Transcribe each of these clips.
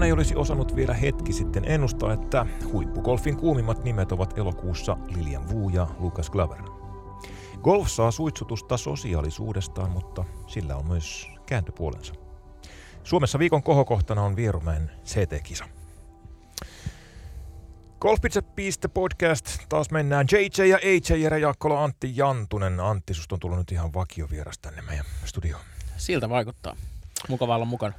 Kukaan ei olisi osannut vielä hetki sitten ennustaa, että huippugolfin kuumimmat nimet ovat elokuussa Lilian Wu ja Lucas Glover. Golf saa suitsutusta sosiaalisuudestaan, mutta sillä on myös kääntöpuolensa. Suomessa viikon kohokohtana on Vierumäen CT-kisa. Golfpizza podcast. Taas mennään JJ ja AJ Jere Jaakkola, Antti Jantunen. Antti, susta on tullut nyt ihan vakiovieras tänne meidän studioon. Siltä vaikuttaa. Mukava olla mukana.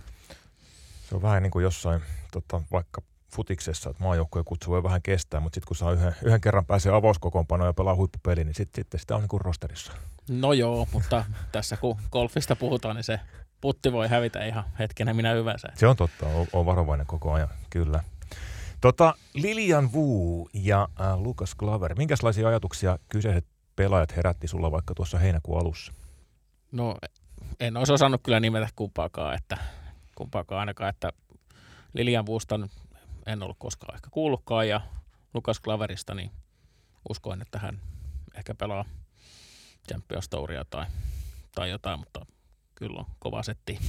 Se on vähän niin kuin jossain tota, vaikka futiksessa, että maajoukkojen kutsu voi vähän kestää, mutta sitten kun saa yhden, yhden kerran pääsee avauskokoonpanoon ja pelaa huippupeli, niin sitten sit sitä on niin kuin rosterissa. No joo, mutta tässä kun golfista puhutaan, niin se putti voi hävitä ihan hetkenä minä hyvänsä. Se on totta, on, on varovainen koko ajan, kyllä. Tota, Lilian Wu ja äh, Lucas Glover, minkälaisia ajatuksia kyseiset pelaajat herätti sulla vaikka tuossa heinäkuun alussa? No en olisi osannut kyllä nimetä kumpaakaan, että kumpaakaan ainakaan, että Lilian Wusta en ollut koskaan ehkä kuullutkaan ja Lukas Klaverista, niin uskoin, että hän ehkä pelaa Champions Touria tai, tai jotain, mutta kyllä on kova setti.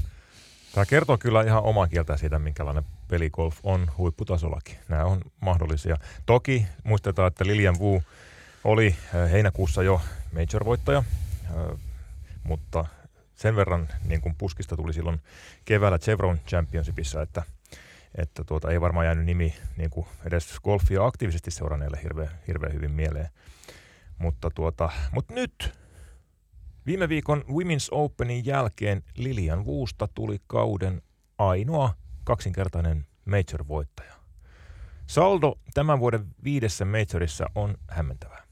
Tämä kertoo kyllä ihan omaa kieltä siitä, minkälainen peligolf on huipputasollakin. Nämä on mahdollisia. Toki muistetaan, että Lilian Wu oli äh, heinäkuussa jo major-voittaja, äh, mutta sen verran niin kuin puskista tuli silloin keväällä Chevron Championshipissa, että, että tuota, ei varmaan jäänyt nimi niin kuin edes golfia aktiivisesti seuranneille hirveän, hirveän hyvin mieleen. Mutta, tuota, mutta nyt viime viikon Women's Openin jälkeen Lilian Vuusta tuli kauden ainoa kaksinkertainen major-voittaja. Saldo tämän vuoden viidessä majorissa on hämmentävä.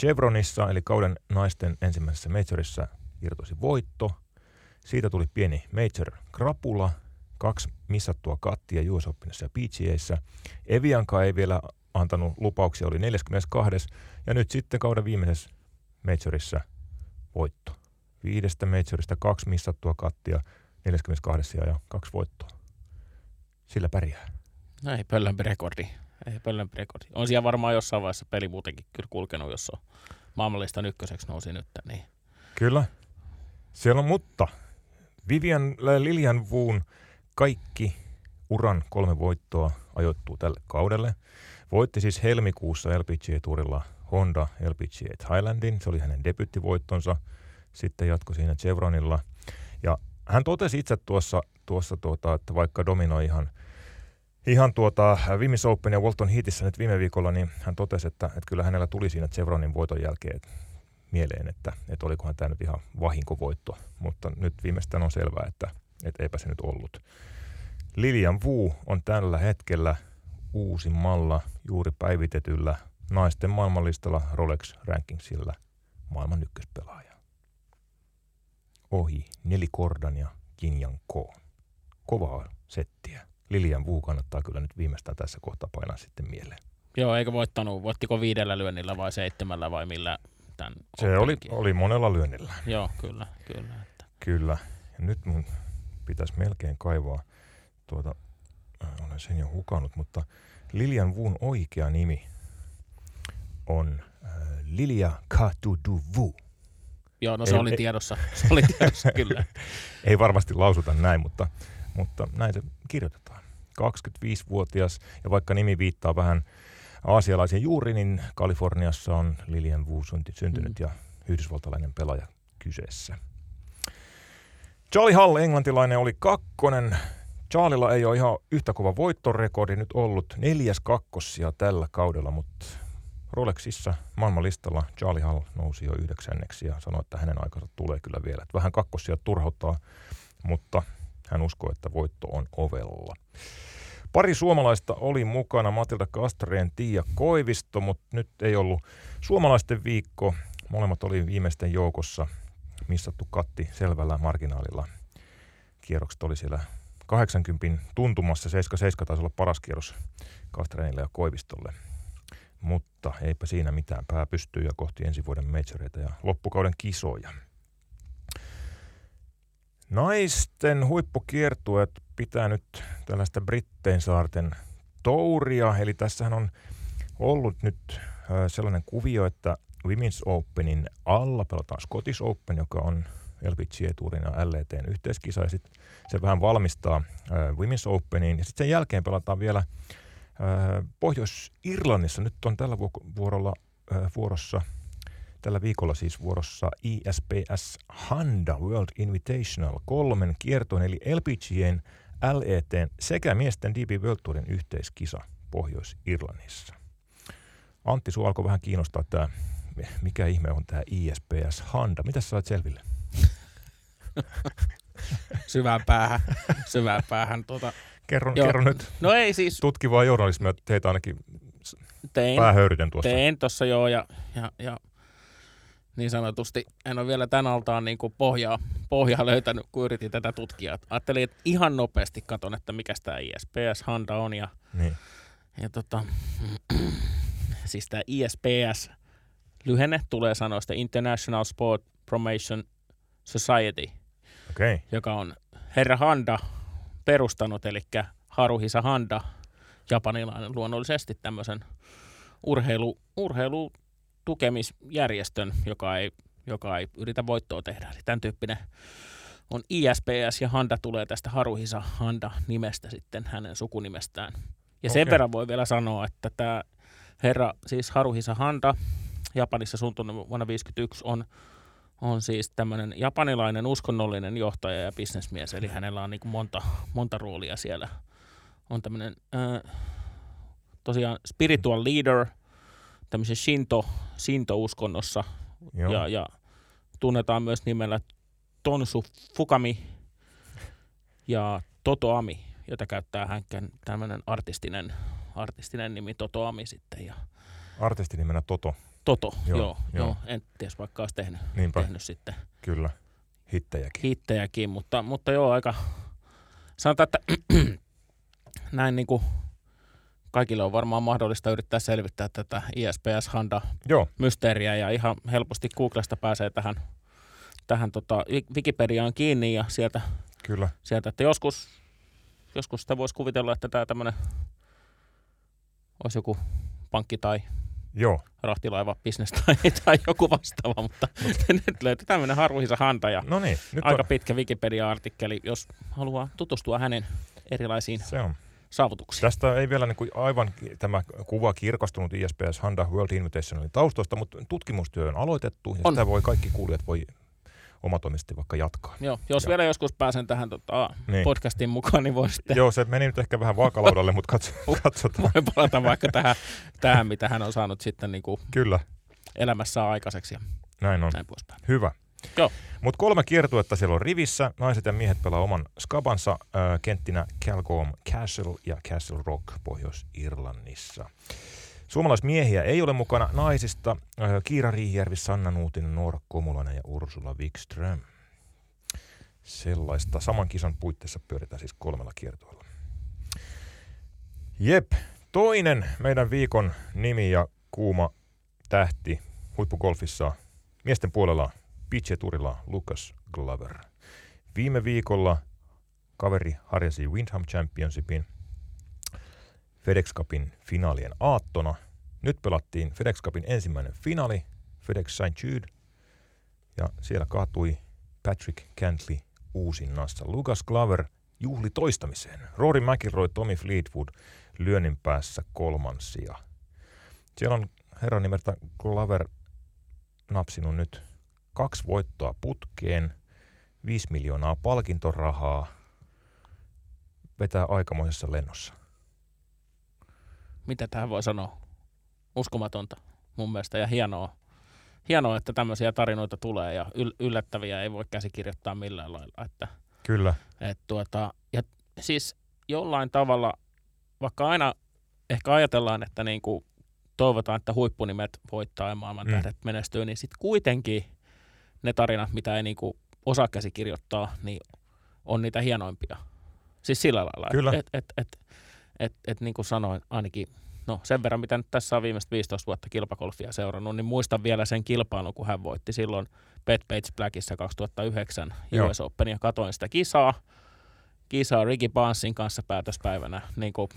Chevronissa, eli kauden naisten ensimmäisessä majorissa, irtosi voitto. Siitä tuli pieni major krapula, kaksi missattua kattia US Openissa ja PGAissa. Evianka ei vielä antanut lupauksia, oli 42. Ja nyt sitten kauden viimeisessä majorissa voitto. Viidestä majorista kaksi missattua kattia, 42 ja kaksi voittoa. Sillä pärjää. No ei pöllömpi rekordi. Ei pöllömpi rekordi. On siellä varmaan jossain vaiheessa peli muutenkin kyllä kulkenut, jos on maailmanlistan ykköseksi nousi nyt. Niin. Kyllä. Siellä on, mutta Vivian Lilian Vuun kaikki uran kolme voittoa ajoittuu tälle kaudelle. Voitti siis helmikuussa LPGA-tuurilla Honda LPGA Thailandin. Se oli hänen debyttivoittonsa. Sitten jatkoi siinä Chevronilla. Ja hän totesi itse tuossa, tuossa tuota, että vaikka dominoi ihan, ihan tuota Vimis Open ja Walton Heatissä nyt viime viikolla, niin hän totesi, että, että kyllä hänellä tuli siinä Chevronin voiton jälkeen mieleen, että, että olikohan tämä nyt ihan vahinkovoitto, mutta nyt viimeistään on selvää, että, että eipä se nyt ollut. Lilian Wu on tällä hetkellä uusimmalla juuri päivitetyllä naisten maailmanlistalla Rolex Rankingsilla maailman ykköspelaaja. Ohi Neli Kordan ja Jinjan Ko. Kovaa settiä. Lilian Wu kannattaa kyllä nyt viimeistään tässä kohtaa painaa sitten mieleen. Joo, eikö voittanut, voittiko viidellä lyönnillä vai seitsemällä vai millä tämän Se oli, oli monella lyönnillä. Joo, kyllä, kyllä. Että. Kyllä. Ja nyt mun pitäisi melkein kaivaa tuota, äh, olen sen jo hukannut, mutta Lilian Vun oikea nimi on äh, Lilia Katuduvu. Joo, no se ei, oli tiedossa. Se oli tiedossa, kyllä. ei varmasti lausuta näin, mutta, mutta näin se kirjoitetaan. 25-vuotias, ja vaikka nimi viittaa vähän aasialaisen juuri, niin Kaliforniassa on Lilian Wu syntynyt mm. ja yhdysvaltalainen pelaaja kyseessä. Charlie Hall, englantilainen, oli kakkonen. Charlilla ei ole ihan yhtä kova voittorekordi nyt ollut. Neljäs kakkossia tällä kaudella, mutta Rolexissa maailmanlistalla Charlie Hall nousi jo yhdeksänneksi ja sanoi, että hänen aikansa tulee kyllä vielä. Että vähän kakkosia turhauttaa, mutta hän uskoo, että voitto on ovella. Pari suomalaista oli mukana, Matilda Kastreen, Tiia Koivisto, mutta nyt ei ollut suomalaisten viikko. Molemmat oli viimeisten joukossa missattu katti selvällä marginaalilla. Kierrokset oli siellä 80 tuntumassa, 77 taisi olla paras kierros Kastreenille ja Koivistolle. Mutta eipä siinä mitään, pää pystyy ja kohti ensi vuoden majoreita ja loppukauden kisoja. Naisten huippukiertueet pitää nyt tällaista Brittein saarten touria, eli tässähän on ollut nyt sellainen kuvio, että Women's Openin alla pelataan Scottish Open, joka on LPGA-tuurin ja LETn yhteiskisa ja se vähän valmistaa Women's Openiin ja sitten sen jälkeen pelataan vielä Pohjois-Irlannissa. Nyt on tällä vuorolla, vuorossa tällä viikolla siis vuorossa ISPS Handa World Invitational kolmen kiertoon eli LPGAn, LETn sekä miesten DB World Tourin yhteiskisa Pohjois-Irlannissa. Antti, sinua alkoi vähän kiinnostaa tämä, mikä ihme on tämä ISPS Handa. Mitä sä sait selville? syvään päähän, syvään päähän. Tuota, kerro, kerro nyt. No ei siis. Tutkivaa journalismia teitä ainakin tein, tuossa. Tein tuossa joo ja, ja, ja niin sanotusti en ole vielä tän altaan niin kuin pohjaa, pohjaa löytänyt, kun yritin tätä tutkia. Ajattelin, että ihan nopeasti katon, että mikä tämä ISPS Handa on ja, niin. ja tota, siis tämä ISPS lyhenne tulee sanoista International Sport Promotion Society, okay. joka on herra Handa perustanut, eli Haruhisa Handa, japanilainen luonnollisesti tämmöisen urheilu, urheilu tukemisjärjestön, joka ei, joka ei yritä voittoa tehdä. Eli tämän tyyppinen on ISPS ja Handa tulee tästä Haruhisa Handa nimestä sitten hänen sukunimestään. Ja sen okay. verran voi vielä sanoa, että tämä herra, siis Haruhisa Handa, Japanissa syntynyt vuonna 1951, on, on siis tämmöinen japanilainen uskonnollinen johtaja ja bisnesmies, eli hänellä on niin kuin monta, monta roolia siellä. On tämmöinen äh, tosiaan spiritual leader – tämmöisen Shinto, Shinto-uskonnossa ja, ja tunnetaan myös nimellä Tonsu Fukami ja Totoami, jota käyttää hänkään tämmöinen artistinen, artistinen nimi Totoami sitten. Ja Artistinimenä Toto. Toto, joo, joo, joo. joo. En tiedä, vaikka olisi tehnyt, tehnyt sitten. Kyllä, hittejäkin. Hittejäkin, mutta, mutta joo, aika sanotaan, että näin niin kuin kaikille on varmaan mahdollista yrittää selvittää tätä ISPS-Handa-mysteeriä ja ihan helposti Googlesta pääsee tähän, tähän tota, Wikipediaan kiinni ja sieltä, Kyllä. sieltä että joskus, joskus sitä voisi kuvitella, että tämä tämmöinen olisi joku pankki tai Joo. rahtilaiva business tai, tai joku vastaava, mutta nyt löytyy tämmöinen Haruhisa Hanta ja no niin, nyt aika on... pitkä Wikipedia-artikkeli, jos haluaa tutustua hänen erilaisiin Se on saavutuksia. Tästä ei vielä niin kuin aivan tämä kuva kirkastunut ISPS Handa World Invitationalin taustoista, mutta tutkimustyö on aloitettu ja on. sitä voi kaikki kuulijat voi omatoimisesti vaikka jatkaa. Joo, jos ja. vielä joskus pääsen tähän tota, niin. podcastiin mukaan, niin voi sitten... Joo, se meni nyt ehkä vähän vaakalaudalle, mutta katso, katsotaan. Voi palata vaikka tähän, tähän, mitä hän on saanut sitten niin kuin Kyllä. elämässä aikaiseksi. Näin on. Näin poispäin. Hyvä. Joo. Mutta kolme kiertuetta siellä on rivissä. Naiset ja miehet pelaa oman skabansa äh, kenttinä Calgom Castle ja Castle Rock Pohjois-Irlannissa. Suomalaismiehiä ei ole mukana naisista. Äh, Kiira Riihijärvi, Sanna Nuutinen, Noora Komulainen ja Ursula Wikström. Sellaista. Saman kisan puitteissa pyöritään siis kolmella kiertoilla. Jep, toinen meidän viikon nimi ja kuuma tähti huippugolfissa miesten puolella PG-turilla Lucas Glover. Viime viikolla kaveri harjasi Windham Championshipin FedEx Cupin finaalien aattona. Nyt pelattiin FedEx Cupin ensimmäinen finaali, FedEx St. Jude, ja siellä kaatui Patrick Cantley uusinnassa. Lucas Glover juhli toistamiseen. Rory McIlroy, Tommy Fleetwood lyönnin päässä kolmansia. Siellä on herran nimeltä Glover napsinut nyt kaksi voittoa putkeen, 5 miljoonaa palkintorahaa, vetää aikamoisessa lennossa. Mitä tähän voi sanoa? Uskomatonta mun mielestä ja hienoa. Hienoa, että tämmöisiä tarinoita tulee ja yl- yllättäviä ei voi käsikirjoittaa millään lailla. Että, Kyllä. Et tuota, ja siis jollain tavalla, vaikka aina ehkä ajatellaan, että niinku toivotaan, että huippunimet voittaa ja maailman mm. tähdet menestyy, niin sitten kuitenkin – ne tarinat, mitä ei niinku osaa käsikirjoittaa, niin on niitä hienoimpia. Siis sillä lailla, Kyllä. että et, et, et, et, niin kuin sanoin, ainakin no sen verran, mitä nyt tässä on viimeiset 15 vuotta kilpakolfia seurannut, niin muistan vielä sen kilpailun, kun hän voitti silloin Pet Page Blackissa 2009 Joo. US Open, ja katoin sitä kisaa, kisaa Ricky Barnesin kanssa päätöspäivänä, niin kuin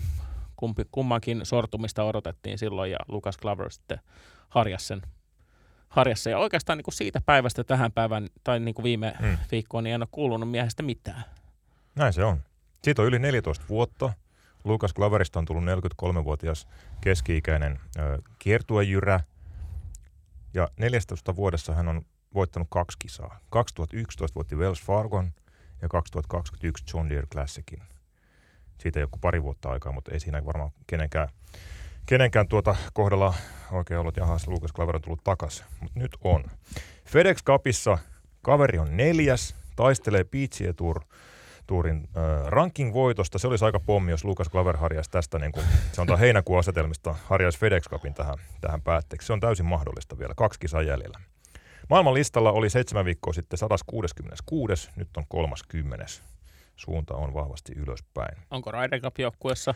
kumpi, kummankin sortumista odotettiin silloin, ja Lucas Glover sitten harjas sen harjassa. Ja oikeastaan niin kuin siitä päivästä tähän päivään tai niin kuin viime Mm. viikkoon, niin en ole kuulunut miehestä mitään. Näin se on. Siitä on yli 14 vuotta. Lukas Glaverista on tullut 43-vuotias keski-ikäinen ö, kiertuejyrä. Ja 14 vuodessa hän on voittanut kaksi kisaa. 2011 voitti Wells Fargon ja 2021 John Deere Classicin. Siitä joku pari vuotta aikaa, mutta ei siinä varmaan kenenkään, kenenkään tuota kohdalla oikein ollut, jahas, Lukas Klaver on tullut takaisin. Mutta nyt on. FedEx Cupissa kaveri on neljäs, taistelee PGA Tour Tuurin äh, ranking-voitosta. Se olisi aika pommi, jos Lukas Klaver harjaisi tästä, niin kuin, sanotaan heinäkuun asetelmista, harjaisi FedEx Cupin tähän, tähän päätteeksi. Se on täysin mahdollista vielä, kaksi kisaa jäljellä. Maailman listalla oli seitsemän viikkoa sitten 166, nyt on 30. Suunta on vahvasti ylöspäin. Onko Ryder Cup joukkueessa?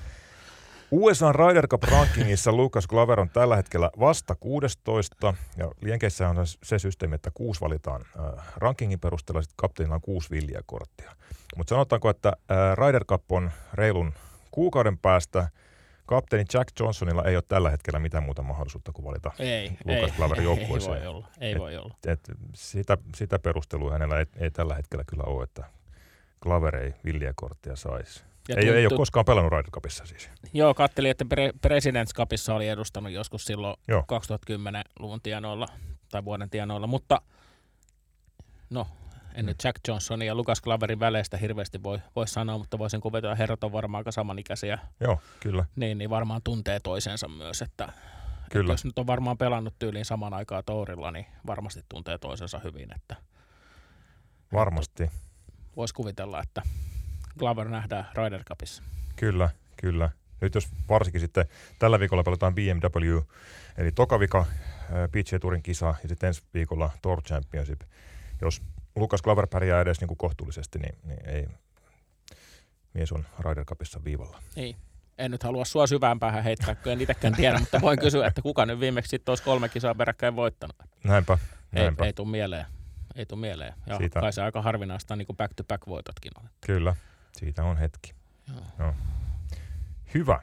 USA Ryder Cup rankingissa Lucas Glaver on tällä hetkellä vasta 16, ja Lienkeissä on se systeemi, että kuusi valitaan äh, rankingin perusteella, sitten kapteenilla on kuusi villiä korttia. Mutta sanotaanko, että äh, Ryder Cup on reilun kuukauden päästä. Kapteeni Jack Johnsonilla ei ole tällä hetkellä mitään muuta mahdollisuutta kuin valita. Ei, Lucas ei, joukkueeseen. ei voi olla. Ei Et- voi olla. Et sitä, sitä perustelua hänellä ei, ei tällä hetkellä kyllä ole, että Klaver ei villiä korttia saisi. Ja Ei, ei ole koskaan pelannut Ryder Cupissa siis. Joo, kattelin, että Pre- Presidents Cupissa oli edustanut joskus silloin Joo. 2010-luvun tienoilla tai vuoden tienoilla, mutta no, en nyt Jack Johnsonin ja Lucas Claverin väleistä hirveästi voi, voi sanoa, mutta voisin kuvitella, että herrat on varmaan aika samanikäisiä, Joo, kyllä. niin, niin varmaan tuntee toisensa myös, että, Kyllä. että jos nyt on varmaan pelannut tyyliin saman aikaa tourilla, niin varmasti tuntee toisensa hyvin, että Varmasti. voisi kuvitella, että Glaver nähdään Ryder Cupissa. Kyllä, kyllä. Nyt jos varsinkin sitten tällä viikolla pelataan BMW, eli toka vika äh, PGA Tourin kisa ja sitten ensi viikolla Tour Championship. Jos Lukas Klaver pärjää edes niin kuin kohtuullisesti, niin, niin ei mies on Ryder Cupissa viivalla. Niin. En nyt halua sua syvään päähän heittää, kun en itsekään tiedä, mutta voin kysyä, että kuka nyt viimeksi sitten olisi kolme kisaa peräkkäin voittanut. Näinpä, Ei, näinpä. ei tule mieleen. Ei tule mieleen. Ja Siitä... kai se aika harvinaista niin kuin back-to-back voitotkin on. Kyllä, siitä on hetki. Joo. No. Hyvä.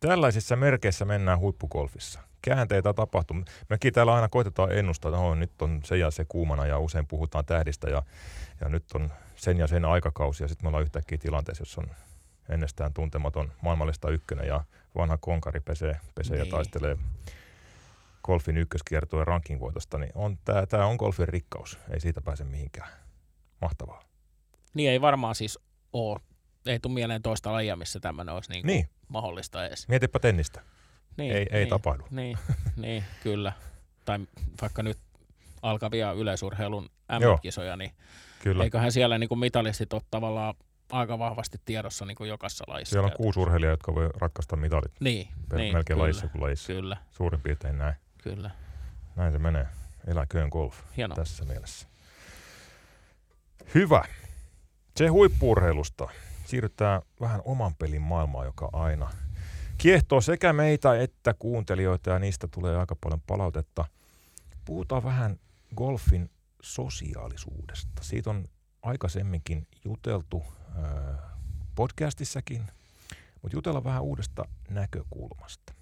Tällaisissa merkeissä mennään huippugolfissa. Käänteitä tapahtuu. Mekin täällä aina koitetaan ennustaa, että no, nyt on se ja se kuumana ja usein puhutaan tähdistä ja, ja nyt on sen ja sen aikakausi ja sitten me ollaan yhtäkkiä tilanteessa, jossa on ennestään tuntematon maailmallista ykkönen ja vanha konkari pesee, pesee ja Niin. taistelee golfin ykköskiertojen rankingvoitosta, niin on, tämä, tämä on golfin rikkaus. Ei siitä pääse mihinkään. Mahtavaa. Niin ei varmaan siis ole. Ei tule mieleen toista lajia, missä tämmöinen olisi niin Niin, mahdollista edes. mietipä tennistä. Niin, Ei- ei niin, tapahdu. Niin, niin, kyllä. Tai vaikka nyt alkavia yleisurheilun Joo. M-kisoja, niin Kyllä. eiköhän siellä niin kuin mitalistit ole tavallaan aika vahvasti tiedossa niin kuin jokaisessa lajissa. Siellä on kuusi urheilijaa, jotka voi ratkaista mitalit. Niin, Per, niin melkein kyllä, lajissa kuin lajissa. Kyllä, Suurin piirtein näin. kyllä. Näin se menee. Eläköön golf Hienoa. tässä mielessä. Hyvä. Se huippuurheilusta. Siirrytään vähän oman pelin maailmaan, joka aina kiehtoo sekä meitä että kuuntelijoita ja niistä tulee aika paljon palautetta. Puhutaan vähän golfin sosiaalisuudesta. Siitä on aikaisemminkin juteltu äh, podcastissakin, mutta jutella vähän uudesta näkökulmasta.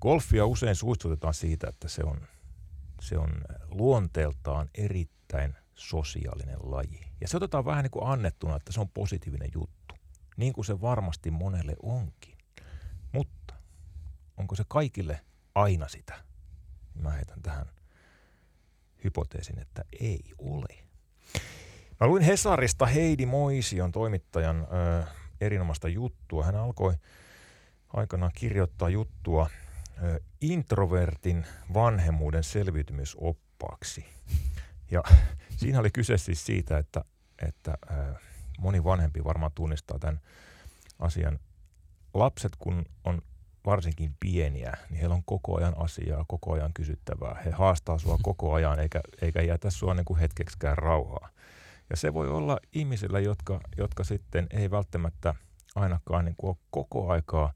Golfia usein suistutetaan siitä, että se on, se on luonteeltaan erittäin sosiaalinen laji. Ja se otetaan vähän niin kuin annettuna, että se on positiivinen juttu. Niin kuin se varmasti monelle onkin. Mutta onko se kaikille aina sitä? Mä heitän tähän hypoteesin, että ei ole. Mä luin Hesarista Heidi Moision toimittajan ö, erinomaista juttua. Hän alkoi aikanaan kirjoittaa juttua ö, introvertin vanhemmuuden selviytymisoppaaksi. Ja siinä oli kyse siis siitä, että, että ö, moni vanhempi varmaan tunnistaa tämän asian. Lapset, kun on varsinkin pieniä, niin heillä on koko ajan asiaa, koko ajan kysyttävää. He haastaa sua koko ajan, eikä, eikä jätä sua niin kuin hetkeksikään rauhaa. Ja se voi olla ihmisillä, jotka, jotka sitten ei välttämättä ainakaan niin kuin ole koko aikaa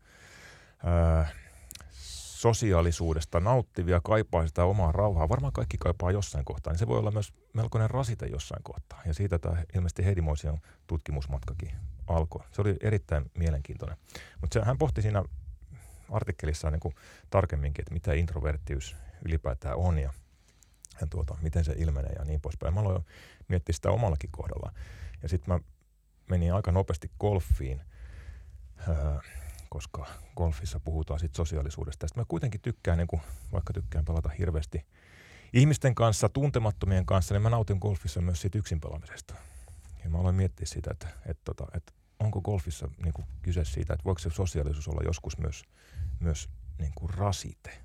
ää, sosiaalisuudesta nauttivia, kaipaa sitä omaa rauhaa. Varmaan kaikki kaipaa jossain kohtaa, niin se voi olla myös melkoinen rasite jossain kohtaa. Ja siitä tämä ilmeisesti Heidimoisen tutkimusmatkakin alkoi. Se oli erittäin mielenkiintoinen. Mutta hän pohti siinä artikkelissa niin kuin tarkemminkin, että mitä introverttius ylipäätään on ja, ja tuota, miten se ilmenee ja niin poispäin. Mä aloin miettiä sitä omallakin kohdalla. Ja sitten mä menin aika nopeasti golfiin, öö, koska golfissa puhutaan sit sosiaalisuudesta. Sitten mä kuitenkin tykkään, niin kuin, vaikka tykkään pelata hirveästi ihmisten kanssa, tuntemattomien kanssa, niin mä nautin golfissa myös siitä yksin pelaamisesta. Ja mä aloin miettiä sitä, että, että, että, että onko golfissa niin kyse siitä, että voiko se sosiaalisuus olla joskus myös, myös niin kuin rasite.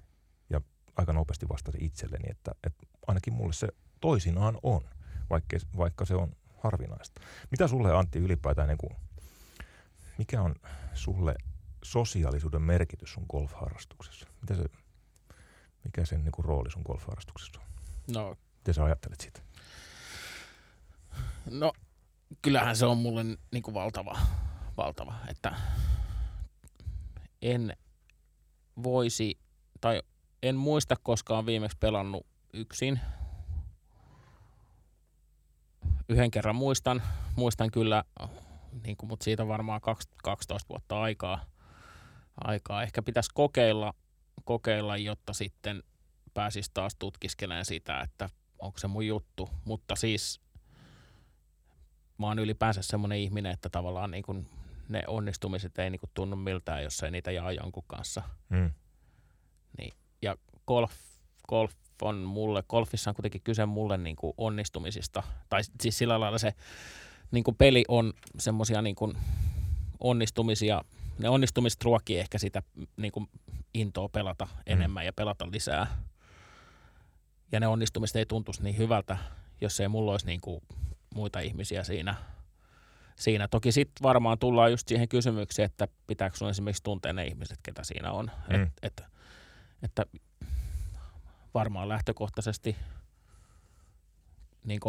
Ja aika nopeasti vastasin itselleni, että, että ainakin mulle se toisinaan on, vaikka, vaikka se on harvinaista. Mitä sulle Antti ylipäätään, niin kuin, mikä on sulle sosiaalisuuden merkitys sun golfharrastuksessa? Mitä se, mikä sen niin kuin, rooli sun golfharrastuksessa on? No, Miten sä ajattelet siitä? no kyllähän se on mulle niin kuin valtava, valtava, että en voisi, tai en muista koskaan viimeksi pelannut yksin. Yhden kerran muistan, muistan kyllä, niin kuin, mutta siitä on varmaan 12 vuotta aikaa. Aikaa. Ehkä pitäisi kokeilla, kokeilla, jotta sitten pääsisi taas tutkiskelemaan sitä, että onko se mun juttu. Mutta siis mä oon ylipäänsä semmoinen ihminen, että tavallaan niin kuin ne onnistumiset ei niin kuin tunnu miltään, jos ei niitä jaa jonkun kanssa. Mm. Niin, ja golf, golf on mulle, golfissa on kuitenkin kyse mulle niin kuin onnistumisista. Tai siis sillä lailla se niin kuin peli on semmoisia niin onnistumisia, ne onnistumiset ruokkii ehkä sitä niin kuin intoa pelata enemmän ja pelata lisää. Ja ne onnistumiset ei tuntuisi niin hyvältä, jos ei mulla olisi niin kuin muita ihmisiä siinä. siinä. Toki sitten varmaan tullaan just siihen kysymykseen, että pitääkö sun esimerkiksi tuntea ne ihmiset, ketä siinä on. Mm. Et, et, että varmaan lähtökohtaisesti niin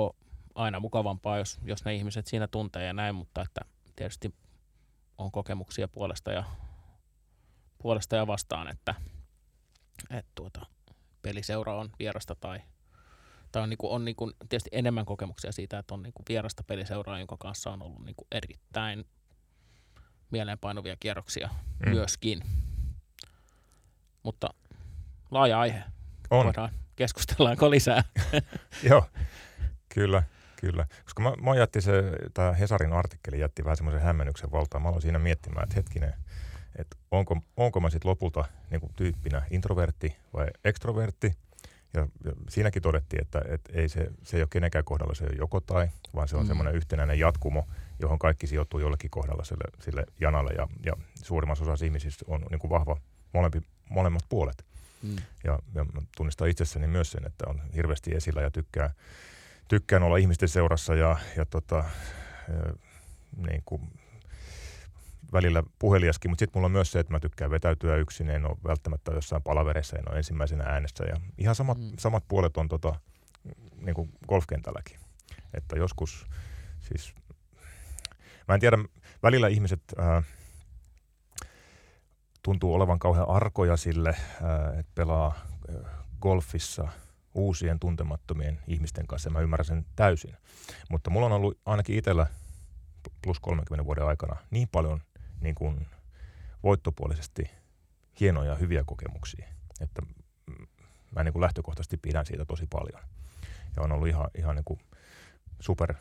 aina mukavampaa, jos, jos ne ihmiset siinä tuntee ja näin, mutta että tietysti on kokemuksia puolesta ja, puolesta ja vastaan, että, että tuota, peliseura on vierasta tai, tai on, niin kuin, on niin kuin, tietysti enemmän kokemuksia siitä, että on niin kuin vierasta peliseuraa, jonka kanssa on ollut niin kuin erittäin mieleenpainuvia kierroksia mm. myöskin. Mutta laaja aihe. On. Voidaan keskustellaanko lisää. Joo, kyllä, kyllä. Koska mä, mä jätti se, tämä Hesarin artikkeli jätti vähän semmoisen hämmennyksen valtaan. Mä aloin siinä miettimään, että hetkinen, että onko, onko mä sitten lopulta niin kuin tyyppinä introvertti vai ekstrovertti. Ja, ja siinäkin todettiin, että, että ei se, se ei ole kenenkään kohdalla se joko tai, vaan se on mm. Mm. semmoinen yhtenäinen jatkumo, johon kaikki sijoittuu jollekin kohdalla sille, sille janalle. Ja, ja suurimmassa osassa ihmisistä on niin kuin vahva molempi, molemmat puolet. Mm. Ja, ja tunnistan itsessäni myös sen, että on hirveästi esillä ja tykkää, tykkään olla ihmisten seurassa ja, ja tota, niin kuin välillä puheliaskin, mutta sitten mulla on myös se, että mä tykkään vetäytyä yksin, en ole välttämättä jossain palaverissa, en ole ensimmäisenä äänessä ja ihan samat, mm. Mm. samat puolet on tota, niin kuin golfkentälläkin. Että joskus siis, mä en tiedä, välillä ihmiset ää, tuntuu olevan kauhean arkoja sille, ää, että pelaa ää, golfissa uusien tuntemattomien ihmisten kanssa. Mä ymmärrän sen täysin. Mutta mulla on ollut ainakin itsellä plus 30 vuoden aikana niin paljon niin kuin voittopuolisesti hienoja hyviä kokemuksia, että mä niin kuin lähtökohtaisesti pidän siitä tosi paljon. Ja on ollut ihan, ihan niin kuin super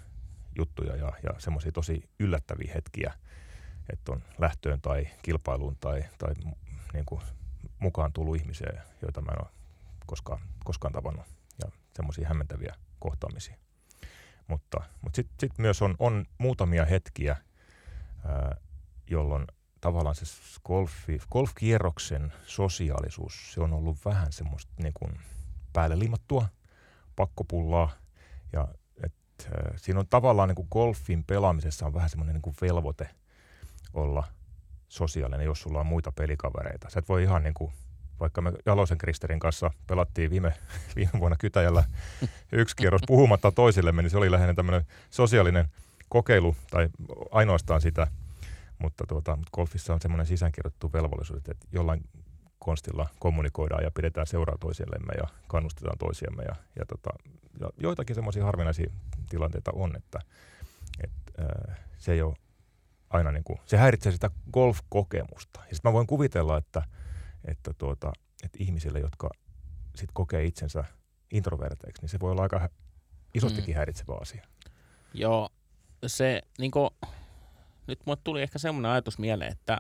juttuja ja, ja semmoisia tosi yllättäviä hetkiä, että on lähtöön tai kilpailuun tai, tai niin kuin mukaan tullut ihmisiä, joita mä en ole koskaan, koskaan tavannut ja semmoisia hämmentäviä kohtaamisia. Mutta, mutta sitten sit myös on, on muutamia hetkiä, ää, jolloin tavallaan se golfi, golfkierroksen sosiaalisuus, se on ollut vähän semmoista niin kuin päälle limattua, pakkopullaa ja et, ää, siinä on tavallaan niin kuin golfin pelaamisessa on vähän semmoinen niin kuin velvoite olla sosiaalinen, jos sulla on muita pelikavereita. Sä et voi ihan niin kuin, vaikka me Jalosen Kristerin kanssa pelattiin viime, viime vuonna Kytäjällä yksi kierros puhumatta toisillemme, niin se oli lähinnä tämmöinen sosiaalinen kokeilu, tai ainoastaan sitä, mutta tuota, golfissa on semmoinen sisäänkirjoitettu velvollisuus, että jollain konstilla kommunikoidaan ja pidetään seuraa toisillemme ja kannustetaan toisiamme. Ja, ja, tota, ja joitakin semmoisia harvinaisia tilanteita on, että et, ää, se ei ole aina niin kuin, se häiritsee sitä golf-kokemusta. Ja sitten mä voin kuvitella, että, että, tuota, että ihmisille, jotka sit kokee itsensä introverteiksi, niin se voi olla aika isostikin mm. häiritsevä asia. Joo, se niin kuin, nyt mulle tuli ehkä semmoinen ajatus mieleen, että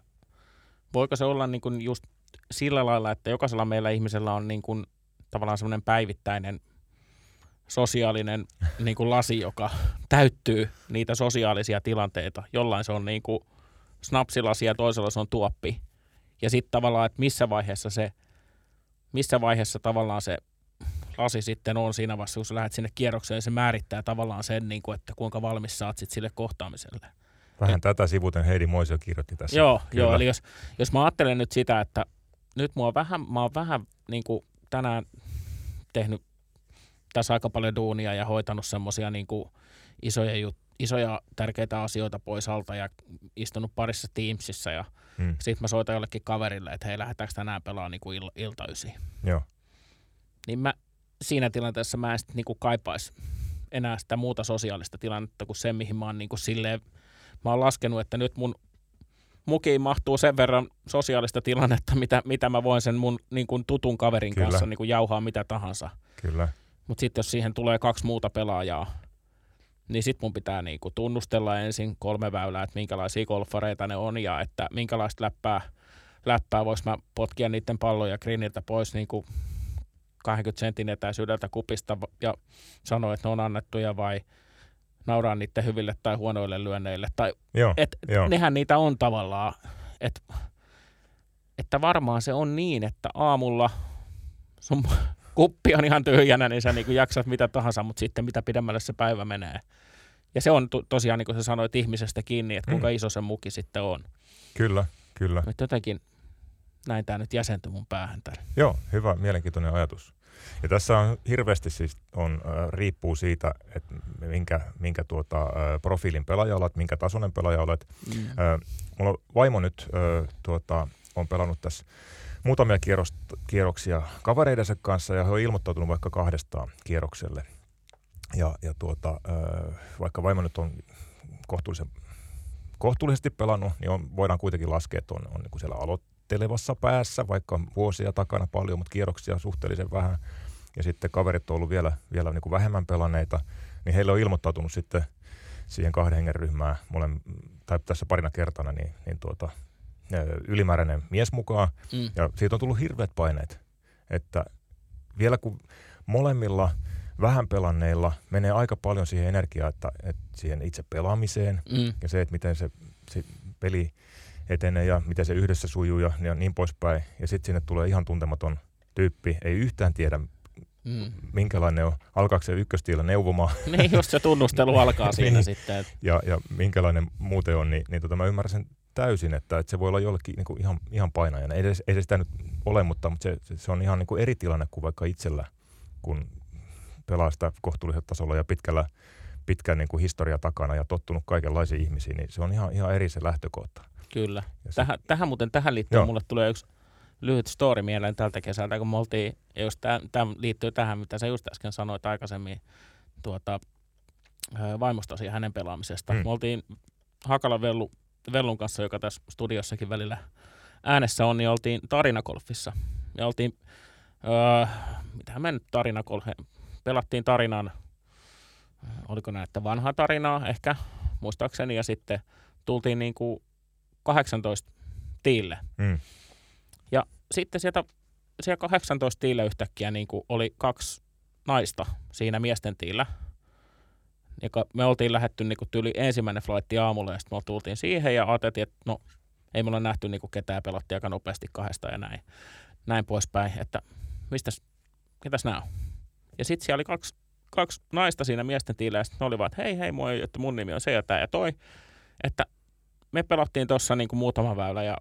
voiko se olla niin kuin just sillä lailla, että jokaisella meillä ihmisellä on niin kuin, tavallaan semmoinen päivittäinen sosiaalinen niin kuin lasi, joka täyttyy niitä sosiaalisia tilanteita. Jollain se on niin kuin snapsilasi ja toisella se on tuoppi. Ja sitten tavallaan, että missä vaiheessa se, missä vaiheessa tavallaan se lasi sitten on siinä vaiheessa, kun sä lähdet sinne kierrokseen, se määrittää tavallaan sen, niin kuin, että kuinka valmis saat sit sille kohtaamiselle. Vähän Et, tätä sivuten Heidi Moisio kirjoitti tässä. Joo, joo eli jos, jos mä ajattelen nyt sitä, että nyt mua vähän, mä oon vähän niin kuin tänään tehnyt tässä aika paljon duunia ja hoitanut semmoisia niin isoja, jut, isoja tärkeitä asioita pois alta ja istunut parissa Teamsissa ja hmm. sitten mä soitan jollekin kaverille, että hei, lähdetäänkö tänään pelaamaan niin il, iltaysi. Joo. Niin mä siinä tilanteessa mä en sitten niin kaipaisi enää sitä muuta sosiaalista tilannetta kuin se, mihin mä oon niin kuin silleen, mä oon laskenut, että nyt mun mukiin mahtuu sen verran sosiaalista tilannetta, mitä, mitä mä voin sen mun niin kuin tutun kaverin Kyllä. kanssa niin kuin jauhaa mitä tahansa. Kyllä. Mutta sitten jos siihen tulee kaksi muuta pelaajaa, niin sitten mun pitää niin kuin tunnustella ensin kolme väylää, että minkälaisia golfareita ne on ja että minkälaista läppää, läppää voisi mä potkia niiden palloja griniltä pois niin kuin 20 sentin etäisyydeltä kupista ja sanoa, että ne on annettuja vai nauraa niiden hyville tai huonoille lyönneille. Tai, joo, et, joo. Nehän niitä on tavallaan, et, että varmaan se on niin, että aamulla sun kuppi on ihan tyhjänä, niin sä niin jaksat mitä tahansa, mutta sitten mitä pidemmälle se päivä menee. Ja se on to, tosiaan, niin kuin sä sanoit, ihmisestä kiinni, että kuinka mm. iso se muki sitten on. Kyllä, kyllä. Mutta jotenkin näin tämä nyt jäsentyi mun päähän täällä. Joo, hyvä, mielenkiintoinen ajatus. Ja tässä on hirveästi siis on, äh, riippuu siitä, että minkä, minkä tuota, äh, profiilin pelaaja olet, minkä tasoinen pelaaja olet. Mm. Äh, mulla vaimo nyt äh, tuota, on pelannut tässä muutamia kierros, kierroksia kavereidensa kanssa ja he on ilmoittautunut vaikka kahdestaan kierrokselle. Ja, ja tuota, vaikka vaimo nyt on kohtuullisen, kohtuullisesti pelannut, niin on, voidaan kuitenkin laskea, että on, on niin kuin siellä aloittelevassa päässä, vaikka vuosia takana paljon, mutta kierroksia suhteellisen vähän. Ja sitten kaverit on ollut vielä, vielä niin kuin vähemmän pelanneita, niin heille on ilmoittautunut sitten siihen kahden hengen ryhmään, tai tässä parina kertana, niin, niin tuota, ylimääräinen mies mukaan. Mm. Ja siitä on tullut hirveät paineet, että vielä kun molemmilla vähän pelanneilla menee aika paljon siihen energiaa, että, että siihen itse pelaamiseen mm. ja se, että miten se, se peli etenee ja miten se yhdessä sujuu ja, ja niin poispäin. Ja sitten sinne tulee ihan tuntematon tyyppi, ei yhtään tiedä, mm. minkälainen on, alkaako se ykköstiellä neuvomaan. Niin, just se tunnustelu alkaa siinä niin. sitten. Ja, ja minkälainen muuten on, niin, niin tota, mä ymmärrän sen täysin, että, että se voi olla jollekin niin kuin ihan, ihan painajana. Ei, ei se sitä nyt ole, mutta, mutta se, se on ihan niin kuin eri tilanne kuin vaikka itsellä, kun pelaa sitä kohtuullisella tasolla ja pitkällä, pitkän niin kuin historia takana ja tottunut kaikenlaisiin ihmisiin, niin se on ihan, ihan eri se lähtökohta. Kyllä. tähän, se, tähän muuten tähän liittyen mulle tulee yksi lyhyt story mieleen tältä kesältä, kun me oltiin, ja just tämä liittyy tähän, mitä sä just äsken sanoit aikaisemmin, tuota, vaimostasi ja hänen pelaamisesta. Hmm. Me oltiin Hakalan Vellu, Vellun kanssa, joka tässä studiossakin välillä äänessä on, niin oltiin tarinakolfissa. Ja oltiin, öö, mitähän me nyt tarinakolfe, pelattiin tarinan, oliko näitä vanhaa tarinaa ehkä, muistaakseni, ja sitten tultiin niin kuin 18 tiille. Mm. Ja sitten sieltä, siellä 18 tiille yhtäkkiä niin kuin oli kaksi naista siinä miesten tiillä. Joka me oltiin lähetty niin kuin tyyli ensimmäinen flightti aamulla ja sitten me tultiin siihen ja ajateltiin, että no ei me olla nähty niin kuin ketään, pelattiin aika nopeasti kahdesta ja näin, näin poispäin, että mistäs, ketäs nämä on? Ja sitten siellä oli kaksi, kaksi naista siinä miesten tiillä ja sitten ne oli vaan, että hei hei moi, että mun nimi on se ja tämä ja toi, että me pelattiin tuossa niin kuin muutama väylä ja,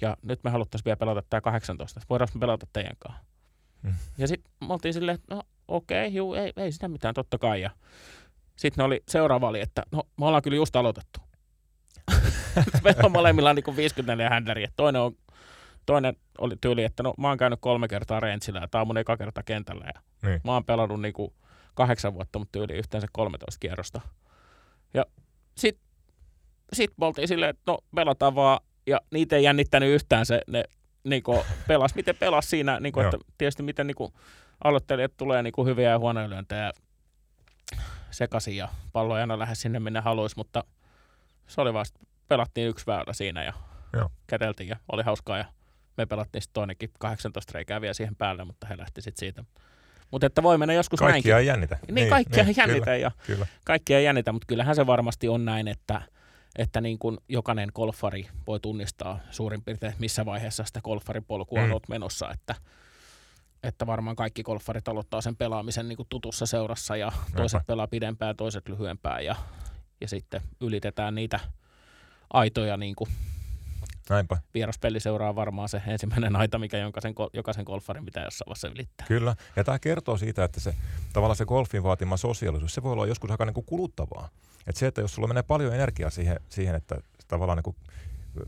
ja nyt me haluttaisiin vielä pelata tämä 18. Voidaanko me pelata teidän kanssa? Mm. Ja sitten me oltiin silleen, että no okei, okay, juu, ei, ei sitä mitään, totta kai. Ja sitten ne oli, seuraava oli, että no me ollaan kyllä just aloitettu. Meillä on molemmilla niin 54 händäriä. Toinen, on, toinen oli tyyli, että no mä oon käynyt kolme kertaa rentsillä ja tää on mun eka kerta kentällä. Ja niin. Mä oon pelannut niin kuin kahdeksan vuotta, mutta tyyli yhteensä 13 kierrosta. Ja sitten sit me oltiin silleen, että no pelataan vaan, ja niitä ei jännittänyt yhtään se, ne niin kuin, pelas, miten pelas siinä, niin kuin, että tietysti miten niin kuin, aloittelijat tulee niin kuin, hyviä ja huonoja lyöntejä sekaisin ja pallo ei aina lähde sinne, minne haluaisi, mutta se oli vasta, pelattiin yksi väylä siinä ja Joo. käteltiin ja oli hauskaa ja me pelattiin sitten toinenkin 18 reikää vielä siihen päälle, mutta he lähti sitten siitä. Mutta että voi mennä joskus Kaikkia näinkin. ei jännitä. Niin, kaikkia ei jännitä kyllä, ja Kyllä. kaikkia ei jännitä, mutta kyllähän se varmasti on näin, että, että niin kuin jokainen golfari voi tunnistaa suurin piirtein, missä vaiheessa sitä golfaripolkua Mm. on ollut menossa, että, että varmaan kaikki golfarit aloittaa sen pelaamisen niin kuin tutussa seurassa ja toiset pelaa pidempään, toiset lyhyempään ja, ja sitten ylitetään niitä aitoja niin kuin Näinpä. vieraspeli seuraa varmaan se ensimmäinen aita, mikä jokaisen, jokaisen golfarin pitää jossain vaiheessa ylittää. Kyllä. Ja tämä kertoo siitä, että se tavallaan se golfin vaatima sosiaalisuus, se voi olla joskus aika niin kuin kuluttavaa. Että se, että jos sulla menee paljon energiaa siihen, siihen että tavallaan niin kuin